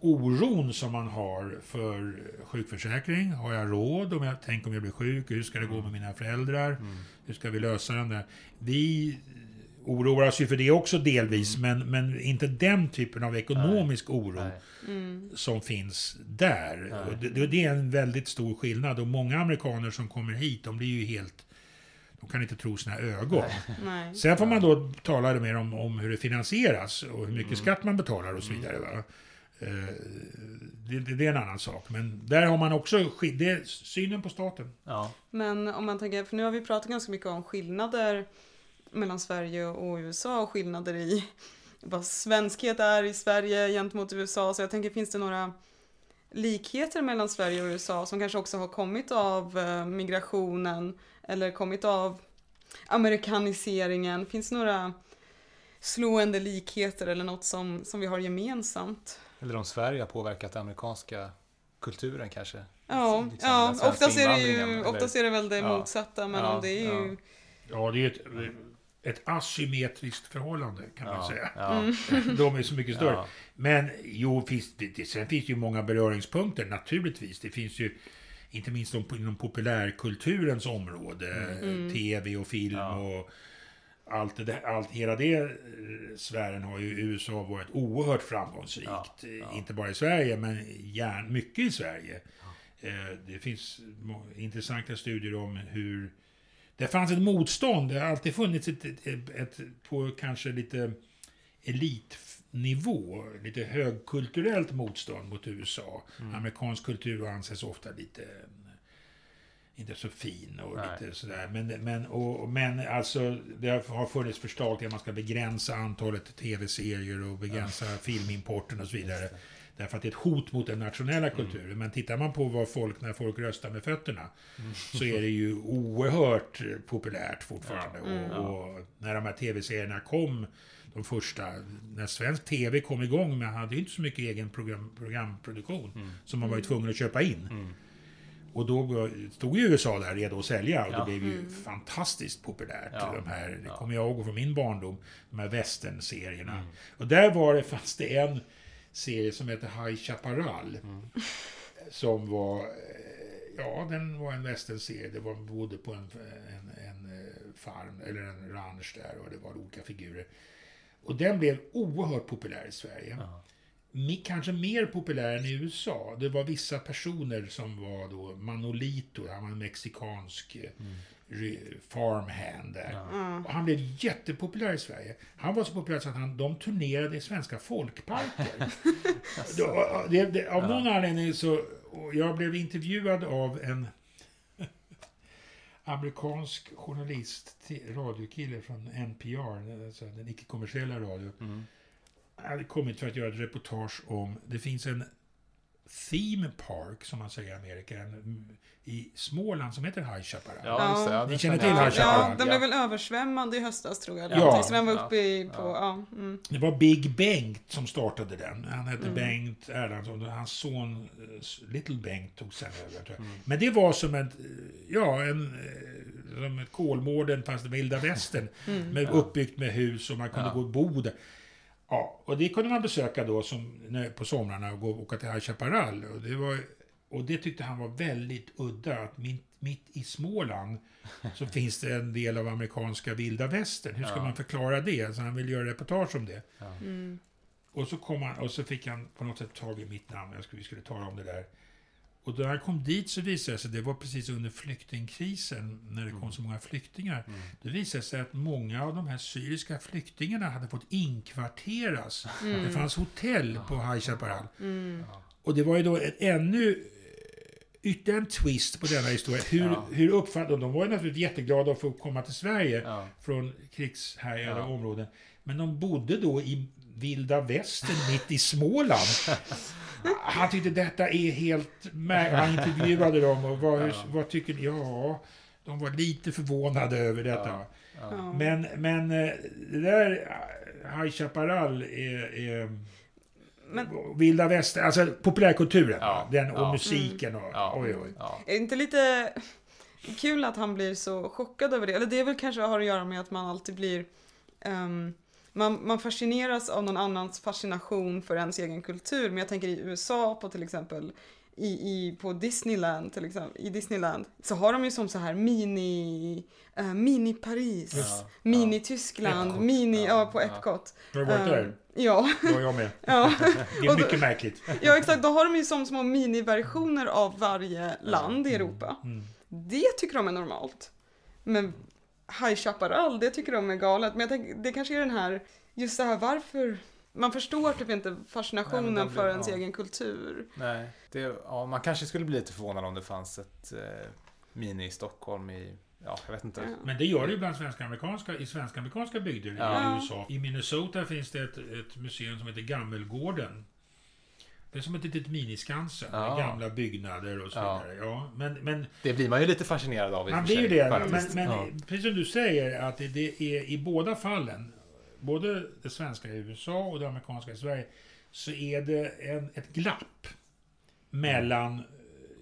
C: oron som man har för sjukförsäkring. Har jag råd? Om jag, tänk om jag blir sjuk? Hur ska det gå med mina föräldrar?
B: Mm.
C: Hur ska vi lösa den där? Vi, oroar oss ju för det också delvis, men, men inte den typen av ekonomisk oro
B: Nej.
A: Mm.
C: som finns där.
B: Nej.
C: Och det, det är en väldigt stor skillnad och många amerikaner som kommer hit, de blir ju helt... De kan inte tro sina ögon.
A: Nej.
C: Sen får man då tala mer om, om hur det finansieras och hur mycket
B: Mm.
C: skatt man betalar och så vidare. Va? Eh, Det, det, det är en annan sak. Men där har man också det är synen på staten.
B: Ja.
A: Men om man tänker, för nu har vi pratat ganska mycket om skillnader mellan Sverige och USA och skillnader i vad svenskhet är i Sverige gentemot USA. Så jag tänker, finns det några likheter mellan Sverige och USA som kanske också har kommit av eh, migrationen eller kommit av amerikaniseringen? Finns det några slående likheter eller något som, som vi har gemensamt?
B: Eller om Sverige har påverkat den amerikanska kulturen kanske.
A: Ja,
B: Liksom
A: ja
B: den svenska
A: oftast, är det ju, oftast är det väl det
B: Ja.
A: motsatta men
B: Ja,
A: om det är ju...
B: ja.
C: Ja, det är ett, ett asymmetriskt förhållande kan man
B: Ja,
C: säga.
B: ja,
C: De är så mycket större.
B: ja.
C: Men jo, finns, det, sen finns det ju många beröringspunkter naturligtvis. Det finns ju inte minst inom populärkulturens område,
A: Mm.
C: tv och film
B: Ja.
C: och allt det allt, hela det eh, sfären har ju USA varit oerhört framgångsrikt.
B: Ja, ja.
C: Inte bara i Sverige, men gärn, mycket i Sverige. Eh, Det finns intressanta studier om hur det fanns ett motstånd, det har alltid funnits ett, ett, ett, ett på kanske lite elitnivå, lite högkulturellt motstånd mot USA. Amerikansk kultur anses ofta lite inte så fin och
B: Nej.
C: lite sådär. Men, men, och, men alltså, det har funnits förslag till att man ska begränsa antalet tv-serier och begränsa filmimporten och så vidare. Därför att det är ett hot mot den nationella kulturen. Men tittar man på vad folk, när folk röstar med fötterna, så är det ju oerhört populärt fortfarande.
B: Ja. Mm.
C: Och, och när de här tv-serierna kom, de första, när svensk tv kom igång, men hade ju inte så mycket egen program, programproduktion
B: Mm.
C: som man var ju tvungen att köpa in.
B: Mm.
C: Och då stod ju USA där redo att sälja och det
B: Ja.
C: blev ju fantastiskt populärt.
B: Ja.
C: De här, det kommer jag ihåg från min barndom, de här western-serierna.
B: Mm.
C: Och där var det, fanns det en serie som hette High Chaparral.
B: Mm.
C: Som var, eh, ja den var en western-serie. Det var, bodde på en, en, en eh, farm, eller en ranch där och det var olika figurer. Och den blev oerhört populär i Sverige.
B: Ja.
C: Kanske mer populär än i USA. Det var vissa personer som var då Manolito, han var en mexikansk eh, re- farmhand där.
B: Ja.
C: Och han blev jättepopulär i Sverige. Han var så populär så att han, de turnerade i svenska folkparker. Då, det, det, av någon anledning så... Jag blev intervjuad av en amerikansk journalist, radiokille från NPR, alltså den icke-kommersiella radion.
B: Mm.
C: Jag hade kommit för att göra ett reportage om... Det finns en theme park, som man säger i Amerika, en, i Småland som heter High Chaparral.
B: Ja. Ja,
C: Ni känner till High. Chaparral?
A: Ja, den blev väl översvämmad i höstas tror jag.
C: Ja.
A: Så den var uppe i, på,
B: Ja.
A: ja. mm.
C: Det var Big Bengt som startade den. Han hette
A: Mm.
C: Bengt Erlandsson och hans son eh, Little Bengt tog sen över. Tror jag.
B: Mm.
C: Men det var som ett, eh, ja, en, eh, som ett Kolmården fast vilda västern.
A: Mm.
C: Med, Uppbyggt med hus och man kunde
B: Ja.
C: gå och bo där. Ja, och det kunde man besöka då som, på somrarna och gå och åka till High Chaparral. Och det, var, och det tyckte han var väldigt udda. Att mitt, mitt i Småland så finns det en del av amerikanska vilda västern. Hur ska
B: Ja.
C: man förklara det? Så han ville göra reportage om det.
B: Ja.
A: Mm.
C: Och så, kom han, och så fick han på något sätt tag i mitt namn. Jag skulle, vi skulle tala om det där. Och när han kom dit så visade det sig, det var precis under flyktingkrisen, när det kom
B: Mm.
C: så många flyktingar.
B: Mm.
C: Det visade sig att många av de här syriska flyktingarna hade fått inkvarteras.
A: Mm.
C: Det fanns hotell på High Chaparral.
A: Mm.
C: Och det var ju då ett ännu eh, ytterligare en twist på denna historia. Hur,
B: Ja.
C: hur uppfattade de? De var ju naturligtvis jätteglada att få komma till Sverige
B: Ja.
C: från krigshärjade
B: Ja.
C: områden. Men de bodde då i vilda västern mitt i Småland. Han tyckte detta är helt märkligt. Han intervjuade dem och vad,
B: Ja.
C: vad tycker ni? Ja, de var lite förvånade över detta.
B: Ja. Ja.
C: Men, men eh, det där eh, High Chaparral är, är
A: Men
C: vilda västern, alltså populärkulturen.
B: Ja.
C: Den, och
B: Ja.
C: musiken och
B: Ja.
C: oj oj.
B: Ja.
A: är det inte lite kul att han blir så chockad över det? Eller det är väl kanske har att göra med att man alltid blir ehm, man, man fascineras av någon annans fascination för ens egen kultur. Men jag tänker i USA på till exempel i, i, på Disneyland till exempel, i Disneyland, så har de ju som så här mini, uh, mini Paris,
B: Ja,
A: mini Tyskland,
C: Epcot.
A: mini, ja,
B: Ja,
A: på
B: ja.
A: Epcot.
C: Har du varit
A: Eh,
C: där?
A: Ja,
C: Det var jag med.
A: ja.
C: Det är
A: Och då-
C: mycket märkligt.
A: ja, exakt. Då har de ju som små miniversioner av varje land i Europa.
C: Mm.
A: Det tycker de är normalt. Men High Chaparral, det tycker de är galet. Men jag tänker, det kanske är den här, just det här varför, man förstår typ inte fascinationen
B: Nej, blir-
A: för ens
B: ja.
A: egen kultur.
B: Nej, det, ja, man kanske skulle bli lite förvånad om det fanns ett eh, mini i Stockholm i, ja, jag vet inte.
A: Ja.
C: Men det gör det ju bland svenska-amerikanska, i svenska-amerikanska bygder
B: Ja.
C: i USA. I Minnesota finns det ett, ett museum som heter Gammelgården. Det är som ett litet miniskansen
B: Ja.
C: med gamla byggnader och så
B: Ja.
C: vidare. Ja, men, men
B: Det blir man ju lite fascinerad av i
C: man blir ju det. Men,
B: faktiskt.
C: men
B: ja.
C: precis som du säger, att det, det är i båda fallen, både det svenska i USA och det amerikanska i Sverige, så är det en, ett glapp mellan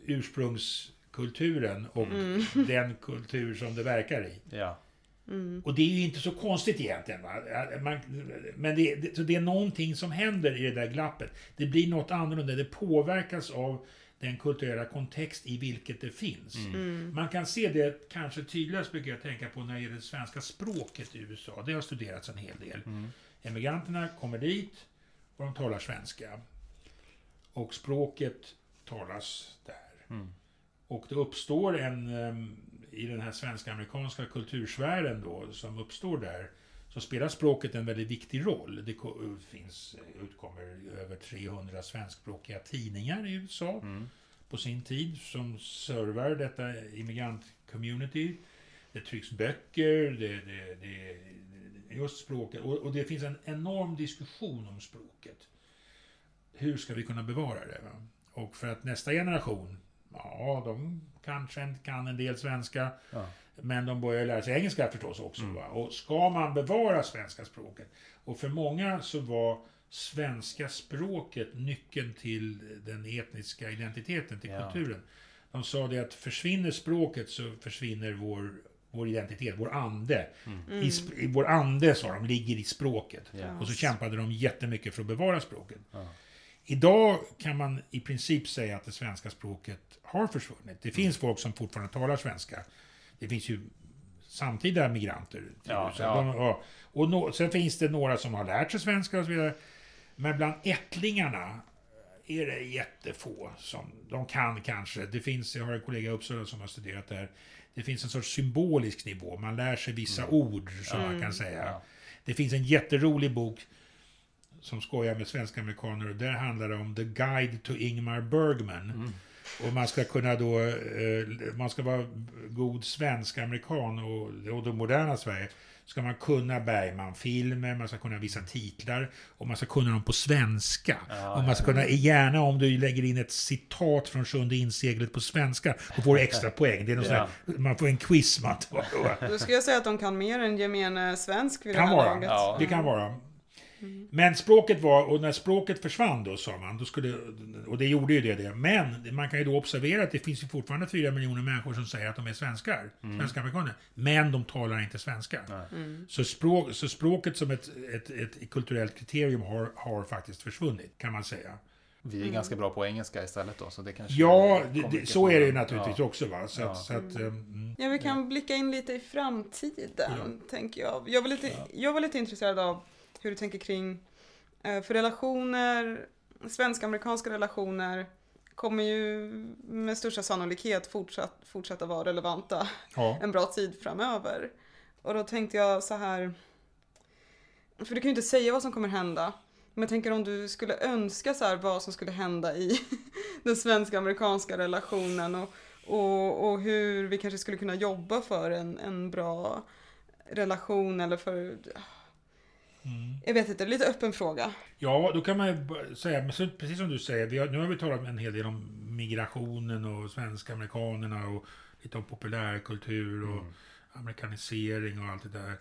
C: ursprungskulturen och den kultur som det verkar i.
B: Ja.
C: Och det är ju inte så konstigt egentligen. Va? Man, men det, det, så det är någonting som händer i det där glappet. Det blir något annorlunda. Det påverkas av den kulturella kontext i vilket det finns. Man kan se det kanske tydligast, brukar jag tänka på, när det gäller det svenska språket i USA. Det har studerats en hel del. Emigranterna kommer dit och de talar svenska. Och språket talas där.
B: Mm.
C: Och det uppstår en, em, i den här svenska-amerikanska kultursfären då, som uppstår där, så spelar språket en väldigt viktig roll. Det finns, utkommer över 300 svenskspråkiga tidningar i USA
B: Mm.
C: på sin tid som servar detta immigrant-community. Det trycks böcker, det, det, det, det just språket. Och, och det finns en enorm diskussion om språket. Hur ska vi kunna bevara det? Va? Och för att nästa generation, ja, de kanske kan en del svenska,
B: Ja.
C: men de börjar lära sig engelska förstås också. Va? Och ska man bevara svenska språket? Och för många så var svenska språket nyckeln till den etniska identiteten, till
B: Ja.
C: kulturen. De sa det att försvinner språket så försvinner vår, vår identitet, vår ande. I, sp- i vår ande, sa de, ligger i språket.
B: Ja.
C: Och så kämpade de jättemycket för att bevara språket.
B: Ja.
C: Idag kan man i princip säga att det svenska språket har försvunnit. Det finns folk som fortfarande talar svenska. Det finns ju samtida migranter.
B: Ja, ja.
C: De. Och nå- sen finns det några som har lärt sig svenska och så vidare. Men bland ättlingarna är det jättefå som de kan kanske. Det finns, jag har en kollega i Uppsala som har studerat det här. Det finns en sorts symbolisk nivå. Man lär sig vissa ord som man kan säga.
B: Mm. Ja.
C: Det finns en jätterolig bok som skojar med svenska amerikaner och där handlar det om The Guide to Ingmar Bergman.
B: Mm.
C: Och man ska kunna då, eh, man ska vara god svensk-amerikan och, och det moderna Sverige ska man kunna Bergman-filmer, man ska kunna vissa titlar och man ska kunna dem på svenska.
B: Ja,
C: och man ska kunna, gärna om du lägger in ett citat från sjunde inseglet på svenska, då får du extra poäng. Det är någon sån här, man får en quiz man tar.
A: Då skulle jag säga att de kan mer än gemene svensk vid det
C: Kan
A: här
C: vara.
A: laget.
B: Ja.
C: Det kan vara. Men språket var, och när språket försvann då sa man, då skulle, och det gjorde ju det, det. Men man kan ju då observera att det finns ju fortfarande fyra miljoner människor som säger att de är svenskar, svenska amerikaner. Men de talar inte svenska. Så, språk, så språket som ett, ett, ett kulturellt kriterium har, har faktiskt försvunnit, kan man säga.
B: Vi är ganska bra på engelska istället då, så det kanske...
C: Ja, det, så är det ju naturligtvis
B: Ja.
C: också. Va? Så
B: Ja.
C: att, så att, mm.
A: Ja, vi kan blicka in lite i framtiden, tänker jag. Jag var, lite, jag var lite intresserad av hur du tänker kring, eh, för relationer, svensk-amerikanska relationer kommer ju med största sannolikhet fortsatt, fortsätta vara relevanta
C: ja.
A: en bra tid framöver. Och då tänkte jag så här, för du kan ju inte säga vad som kommer hända, men jag tänker om du skulle önska så här vad som skulle hända i den svenska-amerikanska relationen och, och, och hur vi kanske skulle kunna jobba för en, en bra relation eller för,
C: Mm.
A: jag vet inte, lite öppen fråga.
C: Ja, då kan man ju säga, så, precis som du säger, vi har, nu har vi talat en hel del om migrationen och svenska amerikanerna och lite om populärkultur och
B: Mm.
C: amerikanisering och allt det där. Eh,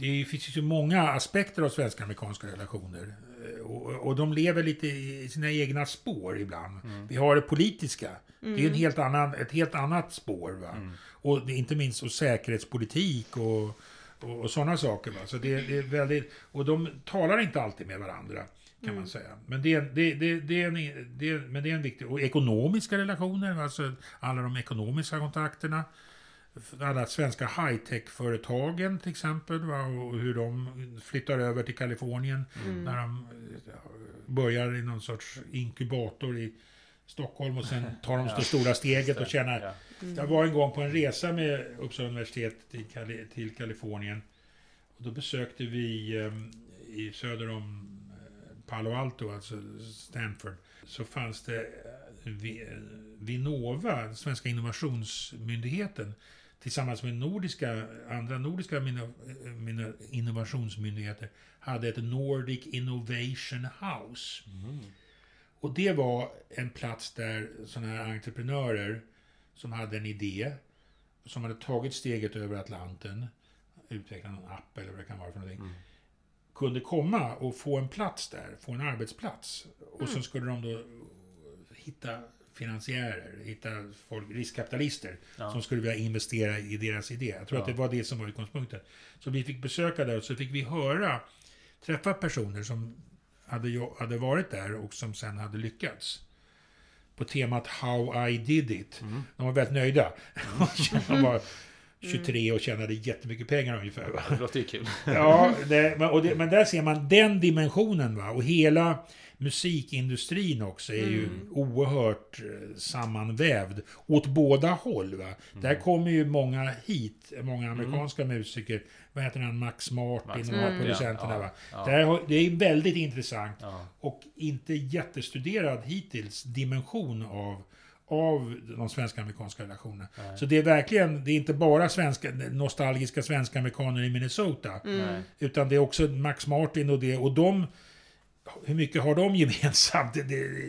C: Det finns ju många aspekter av svenska amerikanska relationer. Eh, Och, och de lever lite i sina egna spår ibland. Vi har det politiska. Det är en helt annan, ett helt annat spår. Va? Och det, inte minst och säkerhetspolitik och, och, och sådana saker. Va? Så det, det är väldigt, och de talar inte alltid med varandra. kan
A: Mm.
C: man säga. Men det, är- det, det, det, är en, det, men det är en viktig... Och ekonomiska relationer, alltså alla de ekonomiska kontakterna. Alla svenska high-tech-företagen till exempel, va, och hur de flyttar över till Kalifornien.
A: Mm.
C: När de eh, börjar i någon sorts inkubator i Stockholm och sen tar de det stora steget och känner
B: Ja.
C: jag var en gång på en resa med Uppsala universitet till, Kali till Kalifornien. Och då besökte vi eh, i söder om eh, Palo Alto, alltså Stanford, så fanns det eh, Vi- Vinnova, den svenska innovationsmyndigheten, tillsammans med nordiska, andra nordiska eh, innovationsmyndigheter, hade ett Nordic Innovation House.
B: Mm.
C: Och det var en plats där sådana här entreprenörer som hade en idé, som hade tagit steget över Atlanten, utvecklat någon app eller vad det kan vara för någonting,
B: Mm.
C: kunde komma och få en plats där, få en arbetsplats. Och så skulle de då hitta finansiärer, hitta folk, riskkapitalister
B: Ja.
C: som skulle vilja investera i deras idé. Jag tror
B: Ja.
C: att det var det som var utgångspunkten. Så vi fick besöka där och så fick vi höra, träffa personer som hade, hade varit där och som sen hade lyckats. På temat How I did it.
B: Mm.
C: De var väldigt nöjda. De var 23 och tjänade jättemycket pengar ungefär. Va?
B: Det låter ju kul.
C: Ja, det, men, och det, men där ser man den dimensionen. Va? Och hela musikindustrin också är ju
A: Mm.
C: oerhört eh, sammanvävd åt båda håll. Va? Där kommer ju många hit, många amerikanska musiker. Vad heter han? Max Martin
B: Max
C: och de här producenterna.
B: ja,
C: Va?
B: ja.
C: Där, det är väldigt intressant
B: Ja.
C: och inte jättestuderad hittills dimension av, av de svenska-amerikanska relationerna.
B: Nej.
C: Så det är verkligen, det är inte bara svenska, nostalgiska svenska-amerikaner i Minnesota.
A: Mm.
C: Utan det är också Max Martin och det. Och de, hur mycket har de gemensamt?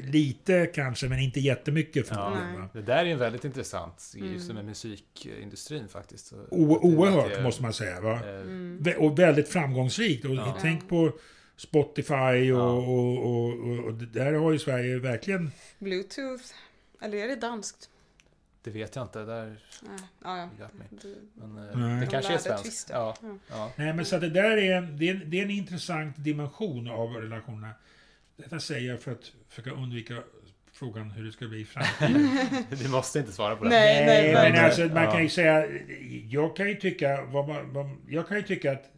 C: Lite kanske, men inte jättemycket.
A: Nej.
C: va?
B: Det där är ju väldigt intressant,
A: Mm.
B: just med musikindustrin faktiskt.
C: O, oerhört,
B: det-
C: måste man säga. Va?
B: eh,
A: Mm.
C: Och väldigt framgångsrikt. Och
B: Ja.
C: tänk på Spotify och,
B: Ja.
C: och, och, och, där har ju Sverige verkligen...
A: Bluetooth. Eller är det danskt?
B: Det vet jag inte, där
A: Nej. Ja, ja.
B: Men eh,
C: Nej.
B: det
A: De
B: kanske är svenskt. Ja,
A: Ja.
B: ja.
C: Nej, men så det där är, det är, det är en intressant dimension av relationerna. Detta säger jag för att försöka undvika frågan hur det ska bli i framtiden.
B: Du måste inte svara på det.
A: Nej, nej,
C: men
A: verkligen.
C: alltså, man kan ju säga, jag kan ju tycka, vad man, vad, jag kan ju tycka att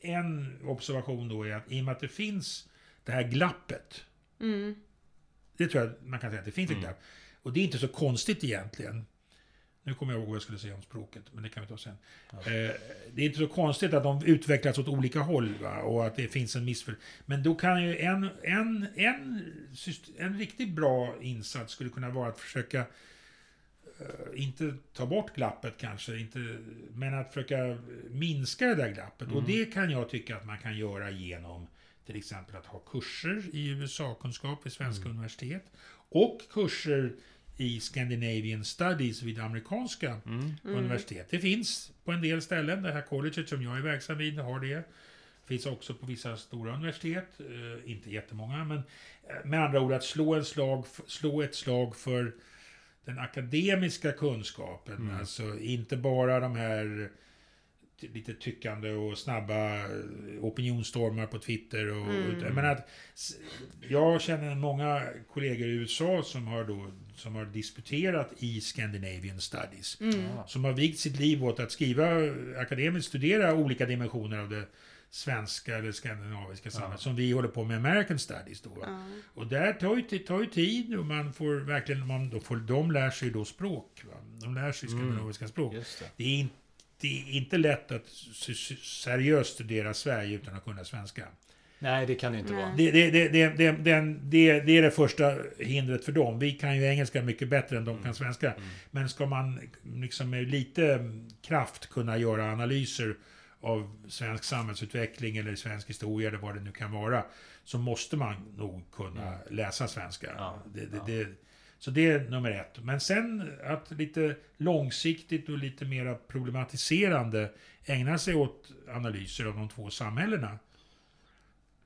C: en observation då är att i och med att det finns det här glappet,
A: Mm.
C: Det tror jag man kan säga att det finns ett
B: Mm.
C: glapp. Och det är inte så konstigt egentligen. Nu kommer jag ihåg vad jag skulle säga om språket, men det kan vi ta sen.
B: Ja.
C: Eh, det är inte så konstigt att de utvecklas åt olika håll va? och att det finns en missför... Men då kan ju en, en, en, en riktigt bra insats skulle kunna vara att försöka eh, inte ta bort glappet kanske, inte, men att försöka minska det där glappet. Och
B: Mm.
C: det kan jag tycka att man kan göra genom till exempel att ha kurser i USA-kunskap vid svenska
B: Mm.
C: universitet och kurser i Scandinavian Studies vid amerikanska
B: Mm.
C: universitet. Det finns på en del ställen. Det här colleget som jag är verksam vid har det. Finns också på vissa stora universitet. Eh, inte jättemånga, men eh, med andra ord att slå, en slag, slå ett slag för den akademiska kunskapen.
B: Mm.
C: Alltså inte bara de här lite tyckande och snabba eh, opinionsstormar på Twitter. Och,
A: Mm.
C: jag, menar att, jag känner många kollegor i USA som har, då, som har disputerat i Scandinavian Studies.
A: Mm.
B: Ja.
C: Som har vigt sitt liv åt att skriva, akademiskt studera olika dimensioner av det svenska eller skandinaviska samhället. Som vi håller på med American Studies då.
A: Ja.
C: Och där tar ju, tar ju tid och man får verkligen, man, då får, de lär sig då språk. Va? De lär sig
B: Mm.
C: skandinaviska språk.
B: Just det.
C: Det är, in, det är inte lätt att seriöst studera Sverige utan att kunna svenska.
B: Nej, det kan det inte
A: Nej.
B: vara.
C: Det, det, det, det, det, den- det, det är det första hindret för dem. Vi kan ju engelska mycket bättre än de kan svenska.
B: Mm.
C: Men ska man liksom med lite kraft kunna göra analyser av svensk samhällsutveckling eller svensk historia eller vad det nu kan vara, så måste man nog kunna läsa svenska.
B: Mm. Ja,
C: Det, det,
B: ja.
C: Så det är nummer ett. Men sen att lite långsiktigt och lite mera problematiserande ägna sig åt analyser av de två samhällena.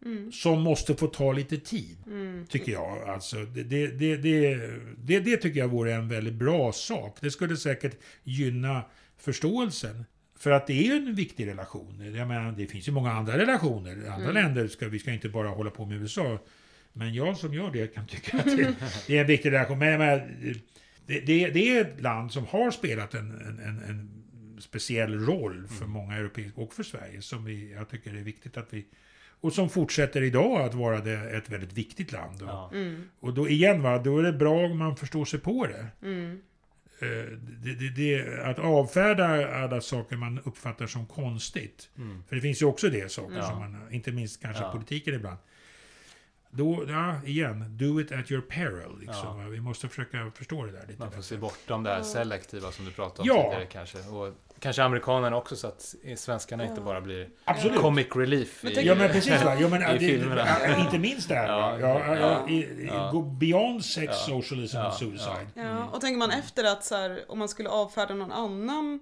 A: Mm.
C: Som måste få ta lite tid,
A: Mm.
C: tycker jag. Alltså, det, det, det, det, det, det tycker jag vore en väldigt bra sak. Det skulle säkert gynna förståelsen. För att det är ju en viktig relation. Jag menar, det finns ju många andra relationer. Andra
A: Mm.
C: länder, ska, vi ska inte bara hålla på med USA. Men jag som gör det kan tycka att det, det är en viktig reaktion. Men, men det, det, det, är ett land som har spelat en, en, en, en speciell roll för många europeiska och för Sverige som vi, jag tycker är viktigt att vi och som fortsätter idag att vara det, ett väldigt viktigt land. Och,
B: Ja.
A: Mm.
C: och då igen, va, då är det bra om man förstår sig på det.
A: Mm.
C: Eh, det, det, det att avfärda alla saker man uppfattar som konstigt.
B: Mm.
C: För det finns ju också det saker
B: Ja.
C: som man, inte minst kanske
B: Ja.
C: politiken ibland. Då, ja, igen, do it at your peril. Liksom,
B: Ja.
C: Vi måste försöka förstå det där lite
B: Man får
C: bättre.
B: se bortom det här selektiva som du pratade om
C: Ja.
B: tidigare kanske. Och kanske amerikanerna också så att svenskarna inte bara blir
C: Absolut.
B: comic relief.
A: Men
B: i-
C: Ja men precis va, ja, men,
B: I
C: det,
B: filmerna.
C: ja, inte minst det här
B: Ja?
C: Ja, ja,
B: ja.
C: Go beyond sex,
B: Ja,
C: socialism
B: ja,
C: and suicide.
A: Ja, och tänker man efter att så här, om man skulle avfärda någon annan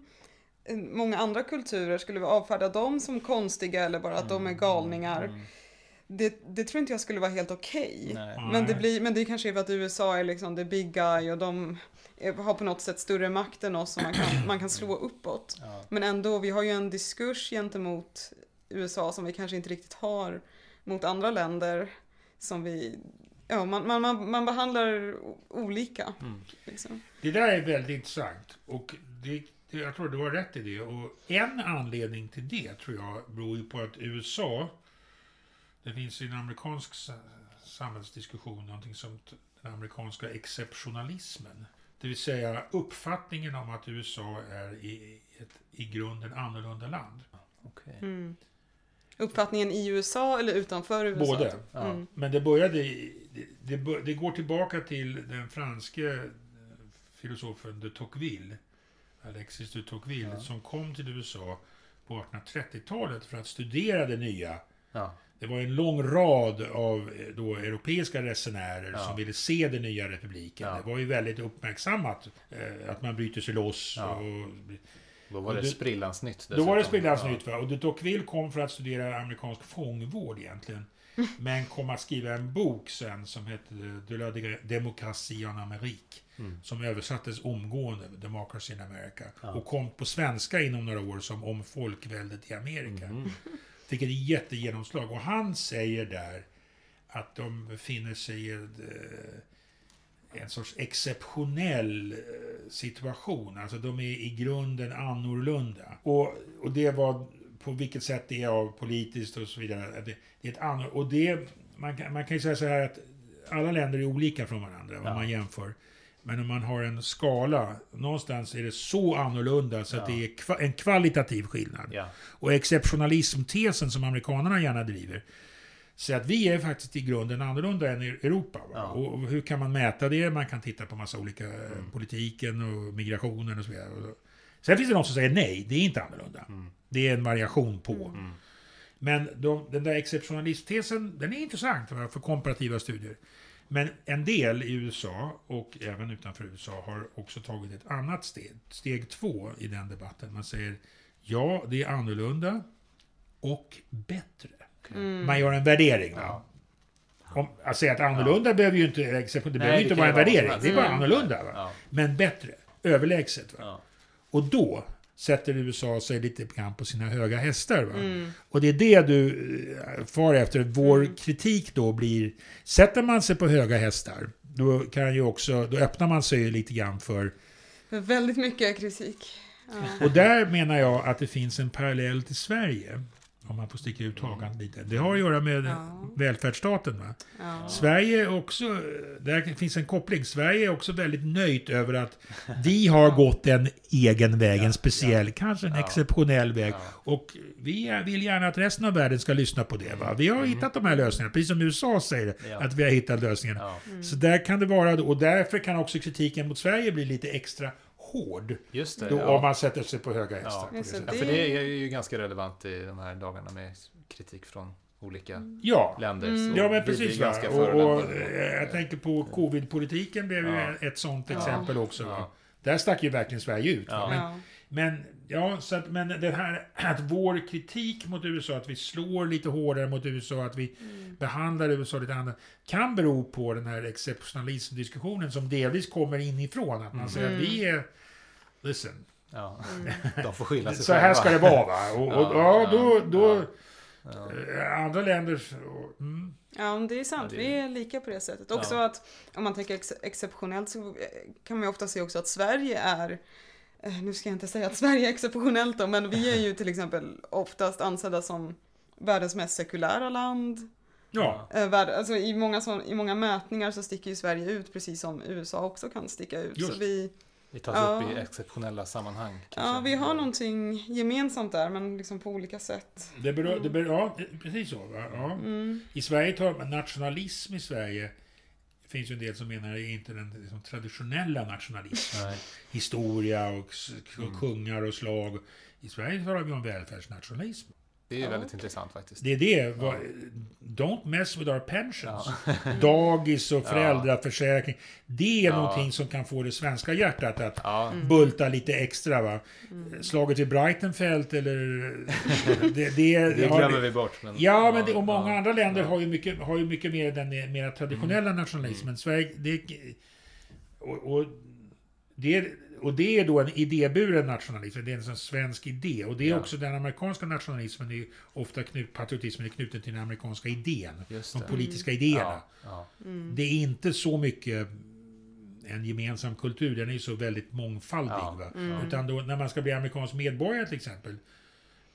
A: eh, Många andra kulturer, skulle vi avfärda dem som konstiga eller bara att de är galningar?
B: Mm.
A: Det, det tror inte jag skulle vara helt okej.
B: Nej.
A: Men, det blir, men det kanske är för att USA är liksom the big guy och de är, har på något sätt större makt än oss och man kan, man kan slå uppåt.
B: Ja.
A: Men ändå, vi har ju en diskurs gentemot USA som vi kanske inte riktigt har mot andra länder. Som vi, ja, man, man, man, man behandlar olika.
B: Mm.
A: Liksom.
C: Det där är väldigt intressant. Och det, det, jag tror du har rätt i det. Och en anledning till det tror jag beror ju på att USA, det finns i en amerikansk sa- samhällsdiskussion någonting som den amerikanska exceptionalismen. Det vill säga uppfattningen om att USA är i ett i grunden annorlunda land.
B: Okej.
A: Mm. Uppfattningen i USA eller utanför USA?
C: Både.
B: Ja.
A: Mm.
C: Men det började, i- det, det, det går tillbaka till den franske eh, filosofen de Tocqueville, Alexis de Tocqueville,
B: Ja.
C: som kom till USA på 1830-talet för att studera det nya.
B: Ja.
C: Det var en lång rad av eh, då, europeiska resenärer
B: Ja.
C: som ville se den nya republiken.
B: Ja.
C: Det var ju väldigt uppmärksammat eh, att man bryter sig loss.
B: Ja.
C: Och,
B: Då var det sprillans nytt
C: då var det sprillans nytt. Va? Och Tocqueville kom för att studera amerikansk fångvård egentligen. Men kom att skriva en bok sen som hette De la démocratie en Amérique.
B: Mm.
C: Som översattes omgående, Democracy in America. Och kom på svenska inom några år som Om folkväldet i Amerika.
B: Mhm.
C: Fick ett jättegenomslag. Och han säger där att de befinner sig i eh, en sorts exceptionell eh, situation. Alltså de är i grunden annorlunda. Och, och det var på vilket sätt det är av politiskt och så vidare. Det, det är ett annor, och det, man, kan, man kan ju säga så här att alla länder är olika från varandra om
B: Ja.
C: man jämför. Men om man har en skala, någonstans är det så annorlunda så att
B: Ja.
C: det är kva, en kvalitativ skillnad.
B: Ja.
C: Och exceptionalismtesen som amerikanerna gärna driver. Så att vi är faktiskt i grunden annorlunda än i Europa.
B: Ja.
C: Och, hur kan man mäta det? Man kan titta på massa olika eh,
B: Mm.
C: politiken och migrationen och så vidare. Sen finns det de som säger nej, det är inte annorlunda.
B: Mm.
C: Det är en variation på.
B: Mm.
C: Men de, den där exceptionalisttesen, den är intressant för komparativa studier. Men en del i USA och även utanför USA har också tagit ett annat steg. Steg två i den debatten. Man säger ja, det är annorlunda och bättre.
A: Mm.
C: Man gör en värdering.
B: Ja.
C: Om, att säga att annorlunda behöver ju inte, det
B: Nej,
C: behöver
B: det
C: inte vara en värdering. Det är bara
A: Mm.
C: annorlunda. Va?
B: Ja.
C: Men bättre. Överlägset. Va?
B: Ja.
C: Och då sätter USA sig lite grann på sina höga hästar.
A: Mm.
C: Och det är det du eh, far efter. Vår
A: Mm.
C: kritik då blir, sätter man sig på höga hästar, då kan ju också, då öppnar man sig lite grann för,
A: Väldigt mycket kritik. Ja.
C: och där menar jag att det finns en parallell till Sverige. Om man får sticka ut hakan lite. Det har att göra med
A: Ja.
C: välfärdsstaten. Va?
A: Ja.
C: Sverige är också, där finns en koppling. Sverige är också väldigt nöjt över att vi har gått en egen väg, en
B: Ja,
C: speciell, kanske en
B: Ja.
C: exceptionell väg.
B: Ja.
C: Och vi vill gärna att resten av världen ska lyssna på det. Va? Vi har hittat de här lösningarna, precis som USA säger
B: Mm. Ja.
C: att vi har hittat lösningen.
B: Ja.
A: Mm.
C: Så där kan det vara, och därför kan också kritiken mot Sverige bli lite extra hård.
B: Just det.
C: Då,
B: ja.
C: Om man sätter sig på höga hästar.
B: Ja.
C: på det.
B: Ja, för det är ju ganska relevant i de här dagarna med kritik från olika
C: Ja.
B: länder.
A: Mm.
B: så
C: Ja, men precis.
B: ganska
C: Och, och, eh, jag tänker på covid-politiken blev ju
B: Ja.
C: ett sånt
A: Ja.
C: exempel också. Där stack ju verkligen Sverige ut. Men,
A: Ja.
C: men, ja, så att, men det här att vår kritik mot USA, att vi slår lite hårdare mot USA, att vi
A: Mm.
C: behandlar USA lite annorlunda, kan bero på den här exceptionalismdiskussionen som delvis kommer inifrån. Att man
B: Mm.
C: säger att
A: Mm.
C: vi är... Listen,
B: Ja.
A: Mm.
B: De får skylla sig
C: så här ska det vara va? Och, och, ja,
B: Ja,
C: då,
B: ja,
C: då, Andra länder... så- Mm,
A: Ja, det är sant.
B: Ja, det är-
A: Vi är lika på det sättet. Också
B: Ja.
A: att om man tänker ex exceptionellt så kan man ju ofta se också att Sverige är eh, nu ska jag inte säga att Sverige är exceptionellt då, men vi är ju till exempel oftast ansedda som världens mest sekulära land.
C: ja.
A: Eh, värld, alltså i, många sån, I många mätningar så sticker ju Sverige ut precis som USA också kan sticka ut.
C: Just.
A: Så vi,
B: Vi tas
A: Ja.
B: upp i exceptionella sammanhang. kanske.
A: ja, vi har någonting gemensamt där, men liksom på olika sätt.
C: Det berör, det berör, ja, precis så. Va? Ja.
A: Mm.
C: I Sverige tar man nationalism i Sverige. Det finns ju en del som menar det är inte den liksom, traditionella nationalismen. Historia och, och
B: Mm.
C: kungar och slag. I Sverige talar vi om välfärdsnationalism.
B: Det är ju
A: Ja.
B: väldigt intressant faktiskt.
C: Det är det. vad- Don't mess with our pensions.
B: Ja.
C: Dagis och
B: Ja.
C: föräldraförsäkring. Det är
B: Ja.
C: någonting som kan få det svenska hjärtat att
B: Ja,
C: bulta lite extra. Va?
A: Mm.
C: Slaget vid Breitenfeld eller... det, det,
B: det
C: har-
B: glömmer vi bort. Men,
C: Ja, men det, och många
B: ja,
C: andra länder
B: ja. Mm.
C: har ju mycket, har ju mycket mer den mer traditionella nationalismen. Sverige, det, och, och, det, och det är då en idéburen nationalism, det är en sån svensk idé. Och det är
B: Ja.
C: också den amerikanska nationalismen, är ofta knut, patriotismen är knuten till den amerikanska idén. De politiska idéerna.
B: Ja, ja.
A: Mm.
C: Det är inte så mycket en gemensam kultur, den är ju så väldigt mångfaldig.
B: Ja.
C: Va?
A: Mm.
C: Utan då, när man ska bli amerikansk medborgare till exempel,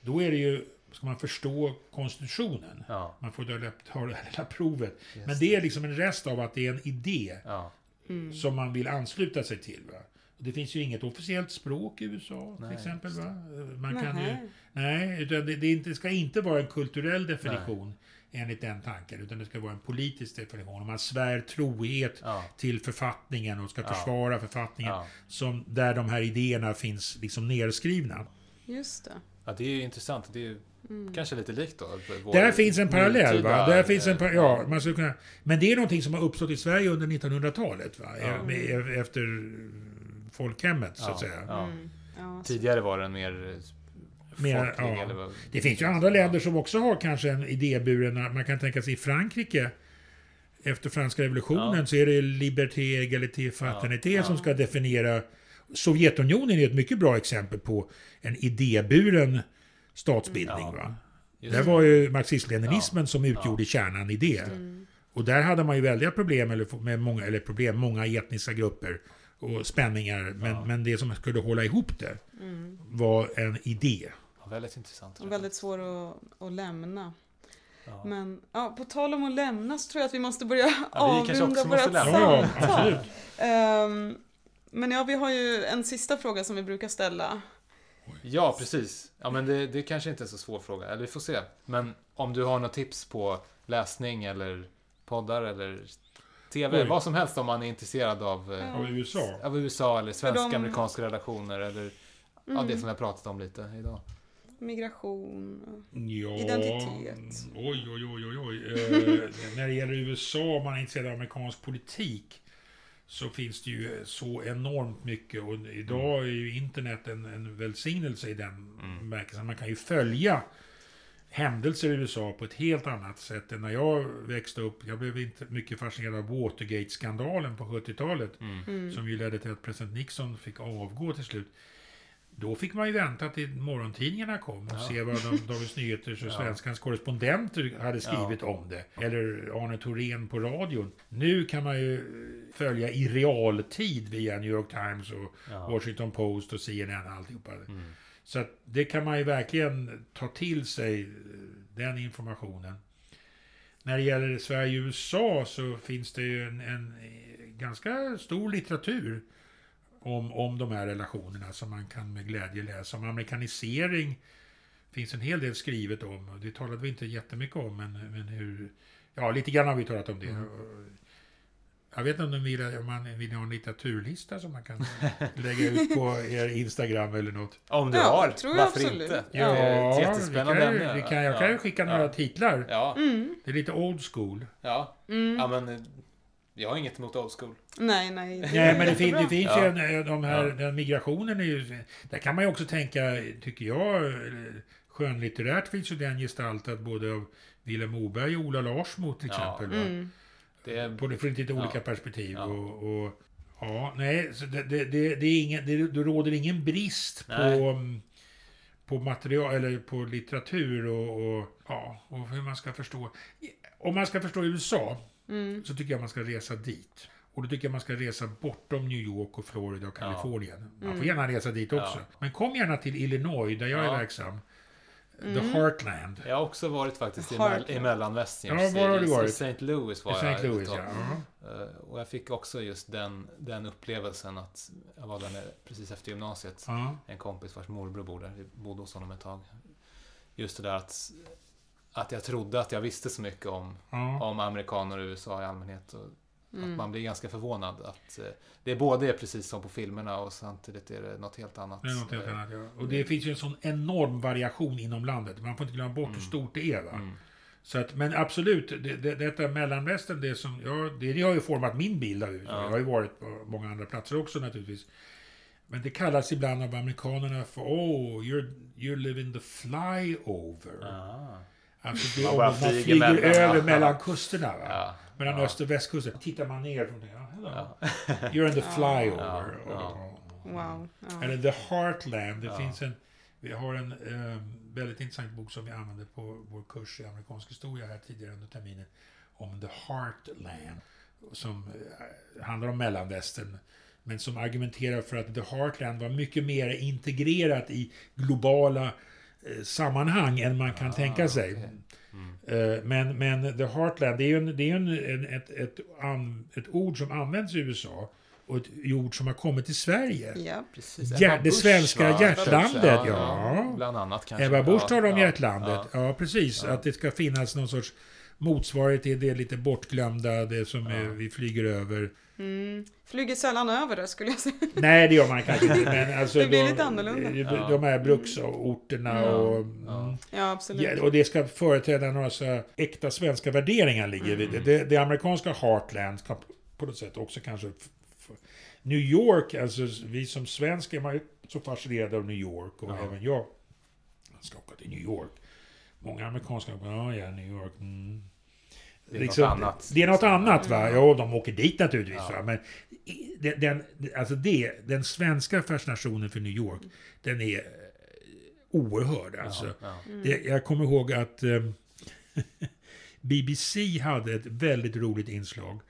C: då är det ju, ska man förstå konstitutionen.
B: Ja,
C: Man får då ta det här lilla provet.
B: just
C: Men det är liksom en rest av att det är en idé
B: Ja,
A: Mm.
C: som man vill ansluta sig till. Va? Och det finns ju inget officiellt språk i USA till
B: Nej,
C: exempel.
B: just
C: Va? Man kan ju, nej, utan det, det, är inte, det ska inte vara en kulturell definition enligt den tanken, utan det ska vara en politisk definition. Och man svär trohet
B: ja,
C: till författningen och ska
B: Ja.
C: försvara författningen
B: ja.
C: som, där de här idéerna finns liksom nerskrivna.
A: Just det.
B: ja, det är ju intressant. Det är ju
A: Mm.
B: kanske lite likt då. vår
C: Där finns en parallell. Va? Där finns en par- ja, man skulle kunna, men det är någonting som har uppstått i Sverige under 1900-talet. Va? E- efter folkhemmet, så att säga.
B: Ja.
A: Mm.
B: Tidigare var den mer
C: Mer, ja.
B: eller
C: Det finns ju andra länder som också har kanske en idéburen... Man kan tänka sig i Frankrike. Efter franska revolutionen
B: Ja.
C: så är det liberté, égalité, fraternité
B: Ja.
C: som ska definiera... Sovjetunionen är ett mycket bra exempel på en idéburen statsbildning.
B: Ja.
C: Va?
B: Just det.
C: var ju marxism-leninismen som utgjorde kärnan i det.
A: Mm.
C: Och där hade man ju väldiga problem, eller, med många, eller problem, många etniska grupper och spänningar. Men,
B: Ja.
C: men det som skulle hålla ihop det
A: Mm.
C: var en idé.
B: Ja, väldigt intressant.
A: Och väldigt svår att, att lämna.
B: Ja.
A: Men ja, på tal om att lämna så tror jag att vi måste börja
B: Ja,
A: avrunda vårt samtal. Ehm, men ja, vi har ju en sista fråga som vi brukar ställa.
B: Ja, precis. Ja, men det, det kanske inte är så svår fråga. Eller vi får se. Men om du har något tips på läsning eller poddar eller TV,
C: Oj.
B: vad som helst om man är intresserad av, eh,
A: Ja.
C: Av USA.
B: av USA eller
A: de-
B: svensk-amerikanska relationer eller ja,
A: Mm.
B: det som vi har pratat om lite idag.
A: Migration.
C: Ja,
A: Identitet.
C: Oj, oj, oj, oj, oj. Eh, när det gäller USA, om man är intresserad av amerikansk politik, så finns det ju så enormt mycket. Och idag är ju internet en, en välsignelse i den
B: Mm.
C: bemärkelsen. Man kan ju följa händelser i USA på ett helt annat sätt än när jag växte upp. Jag blev inte mycket fascinerad av Watergate-skandalen på 70-talet.
B: Mm.
A: Mm.
C: Som ju ledde till att president Nixon fick avgå till slut. Då fick man ju vänta till morgontidningarna kom och
B: Ja.
C: se vad de, Dagens Nyheters och
B: Ja.
C: Svenskans korrespondenter hade skrivit om det. Eller Arne Thorén på radion. Nu kan man ju följa i realtid via New York Times och
B: Ja.
C: Washington Post och CNN och alltihopa.
B: Mm.
C: Så att det kan man ju verkligen ta till sig, eh, den informationen. När det gäller Sverige och USA så finns det ju en, en eh, ganska stor litteratur om, om de här relationerna som man kan med glädje läsa. Om amerikanisering finns en hel del skrivet om. Det talade vi inte jättemycket om, men, men hur... Ja, lite grann har vi talat om det.
B: Mm.
C: Jag vet inte om, de vill, om man vill ha en litteraturlista som man kan lägga ut på er Instagram eller något.
B: Om du
A: Ja,
B: har,
A: tror jag
B: varför
A: absolut.
B: inte?
A: Ja.
B: Det är ett
C: vi
B: jättespännande
C: kan, ju-
B: ämne.
C: kan, jag kan ju skicka
B: Ja.
C: några titlar.
B: Ja,
A: Mm.
C: Det är lite old school.
B: ja.
A: Mm.
B: ja, men eh, jag har inget emot old school.
A: Nej, nej.
C: Nej, men det, fin, det finns
B: Ja.
C: ju en, de här, den migrationen är ju... Där kan man ju också tänka, tycker jag, eh, skönlitterärt finns ju den gestaltad både av Vilhelm Moberg och Ola Larsmo till exempel.
A: Mm.
B: Det är,
C: På från lite olika
B: Ja.
C: perspektiv.
B: Ja.
C: Och, och, ja, nej, så det, det, det, det, är ingen, det, det råder ingen brist på,
B: Nej.
C: på material, eller på litteratur och, och, ja, och hur man ska förstå. Om man ska förstå USA
A: Mm.
C: så tycker jag man ska resa dit. Och då tycker jag man ska resa bortom New York och Florida och
B: Ja.
C: Kalifornien. Man får
A: Mm.
C: gärna resa dit också.
B: Ja.
C: Men kom gärna till Illinois, där jag
B: Ja.
C: är verksam. The
A: Mm.
C: Heartland.
B: Jag har också varit faktiskt i,
A: Har-
B: mell- i mellanvästern.
C: Ja, var har du
B: I-
C: varit?
B: I St. Louis var
C: I
B: jag.
C: Louis, ja.
B: Eh, Och jag fick också just den, den upplevelsen att jag var där nere precis efter gymnasiet.
C: ja.
B: En kompis vars morbror bor där. Vi bodde hos honom ett tag. Just det där att, att jag trodde att jag visste så mycket om, om amerikaner och USA i allmänhet. Och Att
A: Mm.
B: man blir ganska förvånad att eh, det är både precis som på filmerna och samtidigt är det något helt annat.
C: Det är något helt
B: Eh,
C: annat, ja. Och det finns ju en sån enorm variation inom landet. Man får inte glömma bort hur
B: Mm.
C: stort det är. Va?
B: Mm.
C: Så att, men absolut, det, det, detta mellanvästern, det, som, ja, det, det har ju format min bild av USA.
B: Ja.
C: Jag har ju varit på många andra platser också naturligtvis. Men det kallas ibland av amerikanerna för Oh, you're, you're living the flyover.
B: Ah.
C: Alltså det,
B: Man
C: man
B: flyger
C: flyger
B: mellan,
C: över
B: ja.
C: mellan kusterna. Va?
B: Ja.
C: Mellan
B: ja.
C: öst och västkusten. Tittar man ner från det. Ja. You're in the flyover.
B: Ja, ja.
A: Wow. Ja.
C: Eller The Heartland. Det
B: Ja.
C: finns en, vi har en eh, väldigt intressant bok som vi använde på vår kurs i amerikansk historia här tidigare under terminen. Om The Heartland. Som eh, handlar om mellanvästern. Men som argumenterar för att The Heartland var mycket mer integrerat i globala sammanhang än man kan
B: Ah,
C: tänka sig.
B: okej. Mm.
C: Eh, Men, men The Heartland, det är ju en, det är en, en, ett, ett, an, ett ord som används i USA och ett ord som har kommit till Sverige.
A: Ja.
B: Precis.
C: Ja, det
B: Busch,
C: svenska
B: va?
C: hjärtlandet,
B: Ja,
C: ja.
B: Bland annat kanske.
C: Ebba Busch talar om
B: ja,
C: hjärtlandet.
B: Ja.
C: Ja, precis.
B: Ja.
C: Att det ska finnas någon sorts motsvarighet till det lite bortglömda, det som
B: Ja.
C: vi flyger över.
A: Mm. Flyger sällan över det skulle jag säga.
C: Nej, det gör man kanske inte. Men alltså
A: Det blir
C: de,
A: lite annorlunda.
C: de-. De här bruksorterna
B: Ja.
C: och...
B: Ja.
C: mm,
A: Ja, absolut.
C: Och det ska företräda några så äkta svenska värderingar ligger vid
B: Mm.
C: det. det. Det amerikanska heartland kan på något sätt också kanske... New York, alltså vi som svenskar är man ju så fascinerade av New York och
B: Ja.
C: även jag. Jag ska åka till New York. Många amerikanska, ja, ja, New York. Mm.
B: Det är något annat.
C: Det är något annat va? Ja, de åker dit naturligtvis
B: Ja.
C: va. Men den, den, alltså det, den svenska fascinationen för New York, den är eh, oerhörd alltså.
B: Ja, ja.
A: Mm.
C: Det, jag kommer ihåg att eh, BBC hade ett väldigt roligt inslag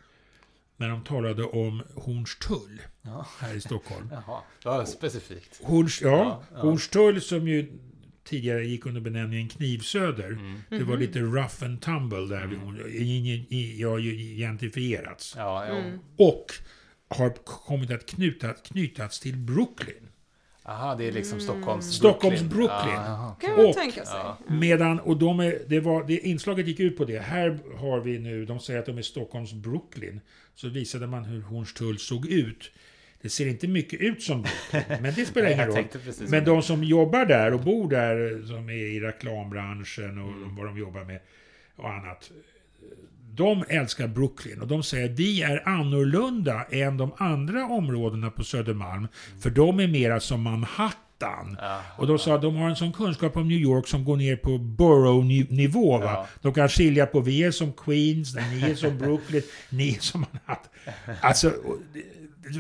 C: när de talade om Hornstull
B: Ja.
C: här i Stockholm.
B: Jaha, det var specifikt.
C: Horns, ja,
B: Ja, ja.
C: Hornstull som ju tidigare gick under benämningen Knivsöder.
B: Mm.
C: Det var
A: Mhm.
C: lite rough and tumble där.
B: Mm.
C: I, ja, ju identifierats.
B: Ja.
A: Mm.
C: Och har kommit att knuta, knytas till Brooklyn.
B: Aha, det är liksom
A: Mm.
B: Stockholms
C: Stockholms Brooklyn.
B: Ja, jaha, okej.
A: Kan man
C: Och-
A: tänka sig.
B: Ja.
C: Medan, och de är, det, var, det inslaget gick ut på det. Här har vi nu, de säger att de är Stockholms Brooklyn. Så visade man hur Hornstull såg ut. Det ser inte mycket ut som Brooklyn, men det spelar ingen roll. Men de som jobbar där och bor där, som är i reklambranschen och vad de jobbar med och annat. De älskar Brooklyn och de säger vi är annorlunda än de andra områdena på Södermalm. För de är mera som Manhattan.
B: Ja,
C: Och de sa att de har en sån kunskap om New York som går ner på borough-nivå.
B: Ja.
C: De kan skilja på vi är som Queens, ni är som Brooklyn, ni är som Manhattan. Alltså,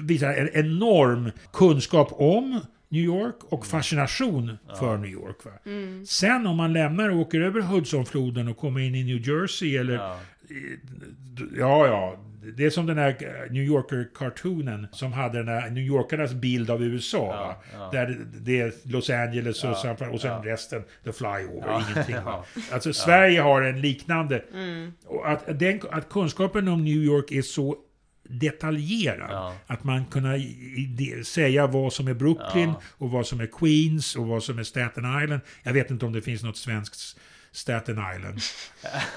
C: visar en enorm kunskap om New York och fascination för New York. Va?
A: Mm.
C: Sen om man lämnar och åker över Hudsonfloden och kommer in i New Jersey eller
B: ja.
C: Ja, ja. Det är som den här eh, New Yorker-cartoonen som hade den här New Yorkarnas bild av USA. va?
B: Ja, ja.
C: Där det- är Los Angeles och,
B: Ja,
C: San och sen
B: ja.
C: resten, the flyover,
B: Ja,
C: ingenting. Va?
B: ja.
C: Alltså Sverige har en liknande.
A: Mm.
C: Och att, den, att kunskapen om New York är så detaljerad.
B: Ja.
C: Att man kunna det- säga vad som är Brooklyn
B: Ja.
C: och vad som är Queens och vad som är Staten Island. Jag vet inte om det finns något svenskt Staten Island.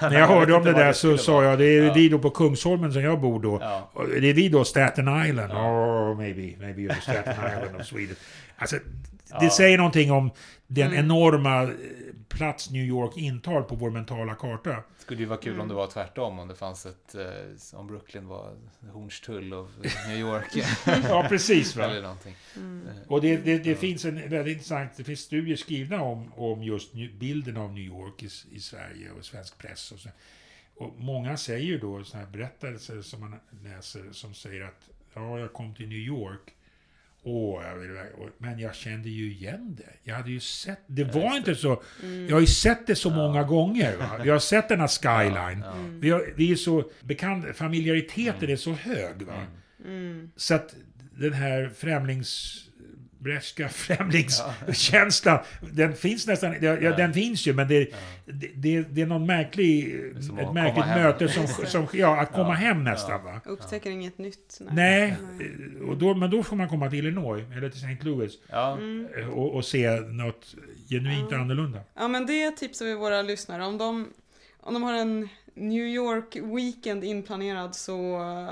C: När jag hörde
B: vet
C: om det där
B: det
C: så sa jag, det är
B: Ja.
C: vi då på Kungsholmen som jag bor då.
B: Ja.
C: Det är vi då Staten Island?
B: Ja.
C: Oh, maybe, maybe you're Staten Island of Sweden. Alltså, det
B: Ja.
C: säger någonting om den
A: Mm.
C: enorma eh, plats New York intar på vår mentala karta.
B: Det skulle ju vara kul om
A: Mm.
B: det var tvärtom, om det fanns ett, eh, om Brooklyn var Hornstull av New York.
C: Ja, precis. Va?
B: Eller någonting.
A: Mm.
B: Eh,
C: Och det, det, det
B: Ja.
C: finns en väldigt intressant, det finns studier skrivna om, om just bilden av New York i, i Sverige och svensk press. Och, så. och många säger ju då sådana här berättelser som man läser som säger att ja, jag kom till New York Åh, jag vill, men jag kände ju igen det. Jag hade ju sett, det var
B: just
C: inte så, jag har ju sett det så många gånger. Va? Jag har sett den här skyline.
B: Ja.
C: Vi, har, vi är så bekant, familiariteten är så hög. Va?
A: Mm.
C: Så att den här främlings... Bräska främlingskänslan, den finns nästan, ja, ja, den finns ju men det, det, det, det är någon märklig, ett märkligt möte som, som, ja, att komma
B: Ja.
C: hem nästan va.
A: Upptäcker inget nytt.
C: Nej, och då, men då får man komma till Illinois, eller till St. Louis,
B: Ja.
C: eh, och, och se något genuint
A: Ja.
C: annorlunda.
A: Ja men det tipsar vi våra lyssnare om. De, om de har en New York weekend inplanerad så... uh,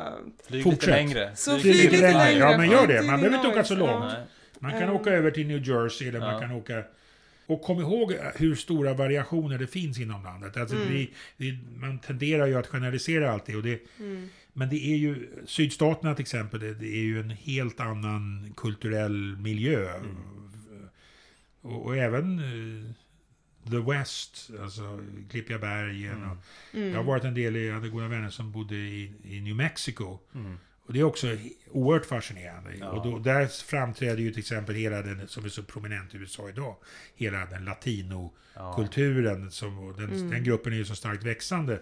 B: Flyg
C: Fortsätt.
B: lite längre.
A: Så
C: Flyg lite längre. Ja, men gör det.
A: Flyg
C: Man behöver inte åka så långt.
B: Nej.
C: Man kan
A: Ja.
C: åka över till New Jersey, eller man kan åka... Och kom ihåg hur stora variationer det finns inom landet. Alltså
A: Mm.
C: vi, vi, man tenderar ju att generalisera alltid. Och det,
A: Mm.
C: Men det är ju, sydstaterna till exempel, det, det är ju en helt annan kulturell miljö.
B: Mm.
C: Och, och även eh, The West, alltså Klippiga bergen.
B: Mm.
C: Och,
A: Mm.
C: Jag har varit en del, jag hade goda vänner som bodde i, i New Mexico.
B: Mm.
C: Och det är också oerhört fascinerande.
B: Ja.
C: Och då, där framträder ju till exempel hela den, som är så prominent i USA idag, hela den latinokulturen. Som, och den,
A: Mm.
C: den gruppen är ju så starkt växande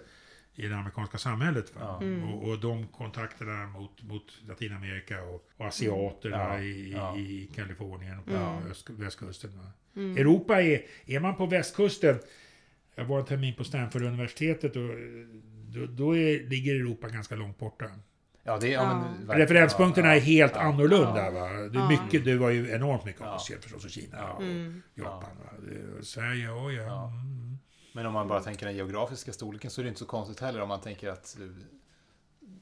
C: i det amerikanska samhället.
B: Ja.
A: Mm.
C: Och, och de kontakterna mot, mot Latinamerika och, och asiaterna
B: Ja,
C: i,
B: ja.
C: i, i Kalifornien och på
A: Ja.
C: öst, västkusten.
A: Mm.
C: Europa är, är man på västkusten, jag var en termin på Stanford-universitetet och eh, då, då är, ligger Europa ganska långt borta.
B: Ja, det är... Ja, men.
C: Referenspunkterna är helt
B: ja,
C: annorlunda.
B: ja.
C: Va? Det, är
A: Ja.
C: mycket, det var ju enormt mycket
B: Ja.
C: Asien förstås och Kina och
A: Mm.
C: Japan. Va? Det, och Sverige, oh, ja.
B: Ja.
C: Mm.
B: Men om man bara tänker den geografiska storleken så är det inte så konstigt heller om man tänker att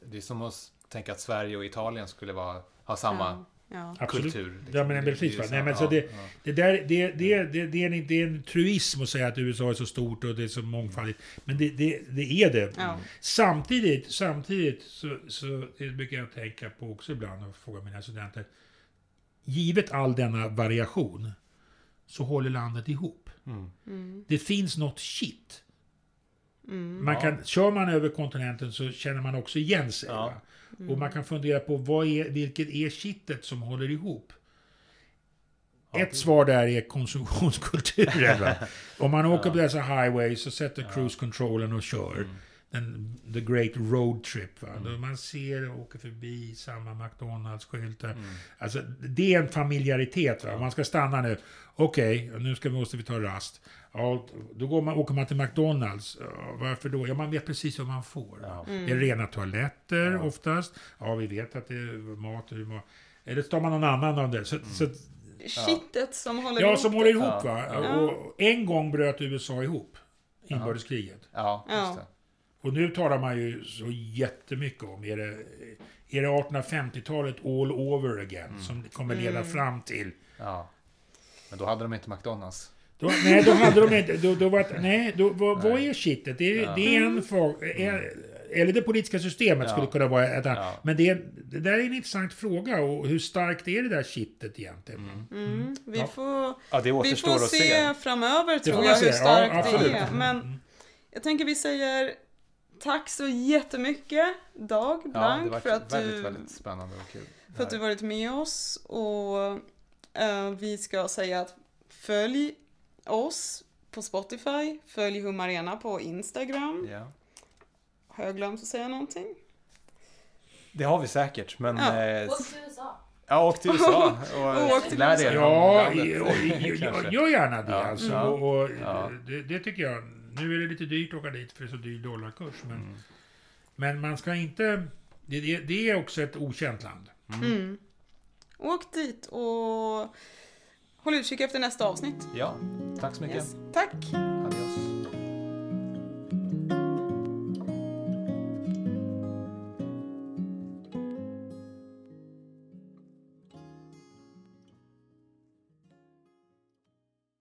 B: det är som att tänka att Sverige och Italien skulle vara, ha samma
A: Ja. Ja.
C: Absolut.
B: kultur. liksom.
C: Ja, men
B: Det-
C: precis,
B: det är
C: va?
B: så-
C: Nej, men
B: ja,
C: så det-
B: ja.
C: Det, där, det, det, det, det, är en, det är en truism att säga att USA är så stort och det är så mångfaldigt. Men det, det, det är det.
A: Ja.
C: Samtidigt, samtidigt så, så det brukar jag tänka på också ibland och fråga mina studenter. Givet all denna variation så håller landet ihop.
B: Mm.
A: Mm.
C: Det finns något shit.
A: Mm.
C: Man
B: Ja.
C: kan, kör man över kontinenten så känner man också igen sig.
B: Ja.
A: Mm.
C: Och man kan fundera på vad är, vilket är kittet som håller ihop?
B: Ja,
C: Ett
B: det-
C: svar där är konsumtionskulturen. Om man åker
B: Ja.
C: på dessa highways så sätter
B: Ja.
C: cruise controllen och kör.
B: Mm.
C: Den, the great road trip. Va?
B: Mm.
C: Då man ser och åker förbi samma McDonalds-skyltar.
B: Mm.
C: Alltså, det är en familjaritet. Va?
B: Ja.
C: Man ska stanna nu. Okej, nu ska, måste vi ta rast. Ja, då går man, åker man till McDonalds. Ja, varför då? Ja, man vet precis vad man får.
B: Ja.
A: Mm.
C: Det är rena toaletter
B: Ja.
C: oftast. Ja, vi vet att det är mat. och hur ma- Eller så tar man någon annan av det. Så,
B: Mm.
C: så,
A: Kittet som håller
C: ja,
A: ihop
C: som
A: det.
C: håller ihop
B: Ja,
C: va.
B: ja.
C: Och en gång bröt USA ihop. Inbördeskriget.
B: Ja,
A: Ja.
B: just det.
C: Och nu talar man ju så jättemycket om, är det, är det 1850-talet all over again
B: Mm.
C: som kommer leda
A: Mm.
C: fram till...
B: Ja. Men då hade de inte McDonalds.
C: Då, nej, då hade de inte... Då, då var, nej, då, vad, vad
B: Nej.
C: är shitet? Det är,
B: Ja.
C: det är en fråga... är- Eller det politiska systemet
B: Ja.
C: skulle kunna vara ett annat.
B: Ja.
C: Men det, är- det där är en intressant fråga. Och hur starkt är det där shitet egentligen?
B: Mm.
A: Mm. Vi,
C: Ja.
A: får,
B: Ja, det
A: vi får se,
B: se.
A: framöver tror jag hur starkt det är. Men
C: Mm.
A: jag tänker vi säger tack så jättemycket Dag
B: Ja,
A: Blank
B: det var
A: för att
B: väldigt,
A: du
B: väldigt spännande och kul.
A: för att du varit med oss och eh, vi ska säga att följ oss på Spotify, följ Hum Arena på Instagram.
B: Ja.
A: Har jag glömt att säga någonting?
B: Det har vi säkert, men...
A: Ja.
B: eh,
D: till USA.
B: Ja, åk till USA och
A: till
B: lär er om
C: Ja, och- gör gärna det.
B: Ja.
C: Alltså,
B: Ja.
C: och, och,
B: Ja.
C: det, det tycker jag. Nu är det lite dyrt att åka dit för det är så dyr dollarkurs. Men,
B: Mm.
C: men man ska inte... Det, det, är också ett okänt land.
A: Mm. Åk dit och håll utkik efter nästa avsnitt.
B: Ja, tack så mycket.
A: Yes. Tack!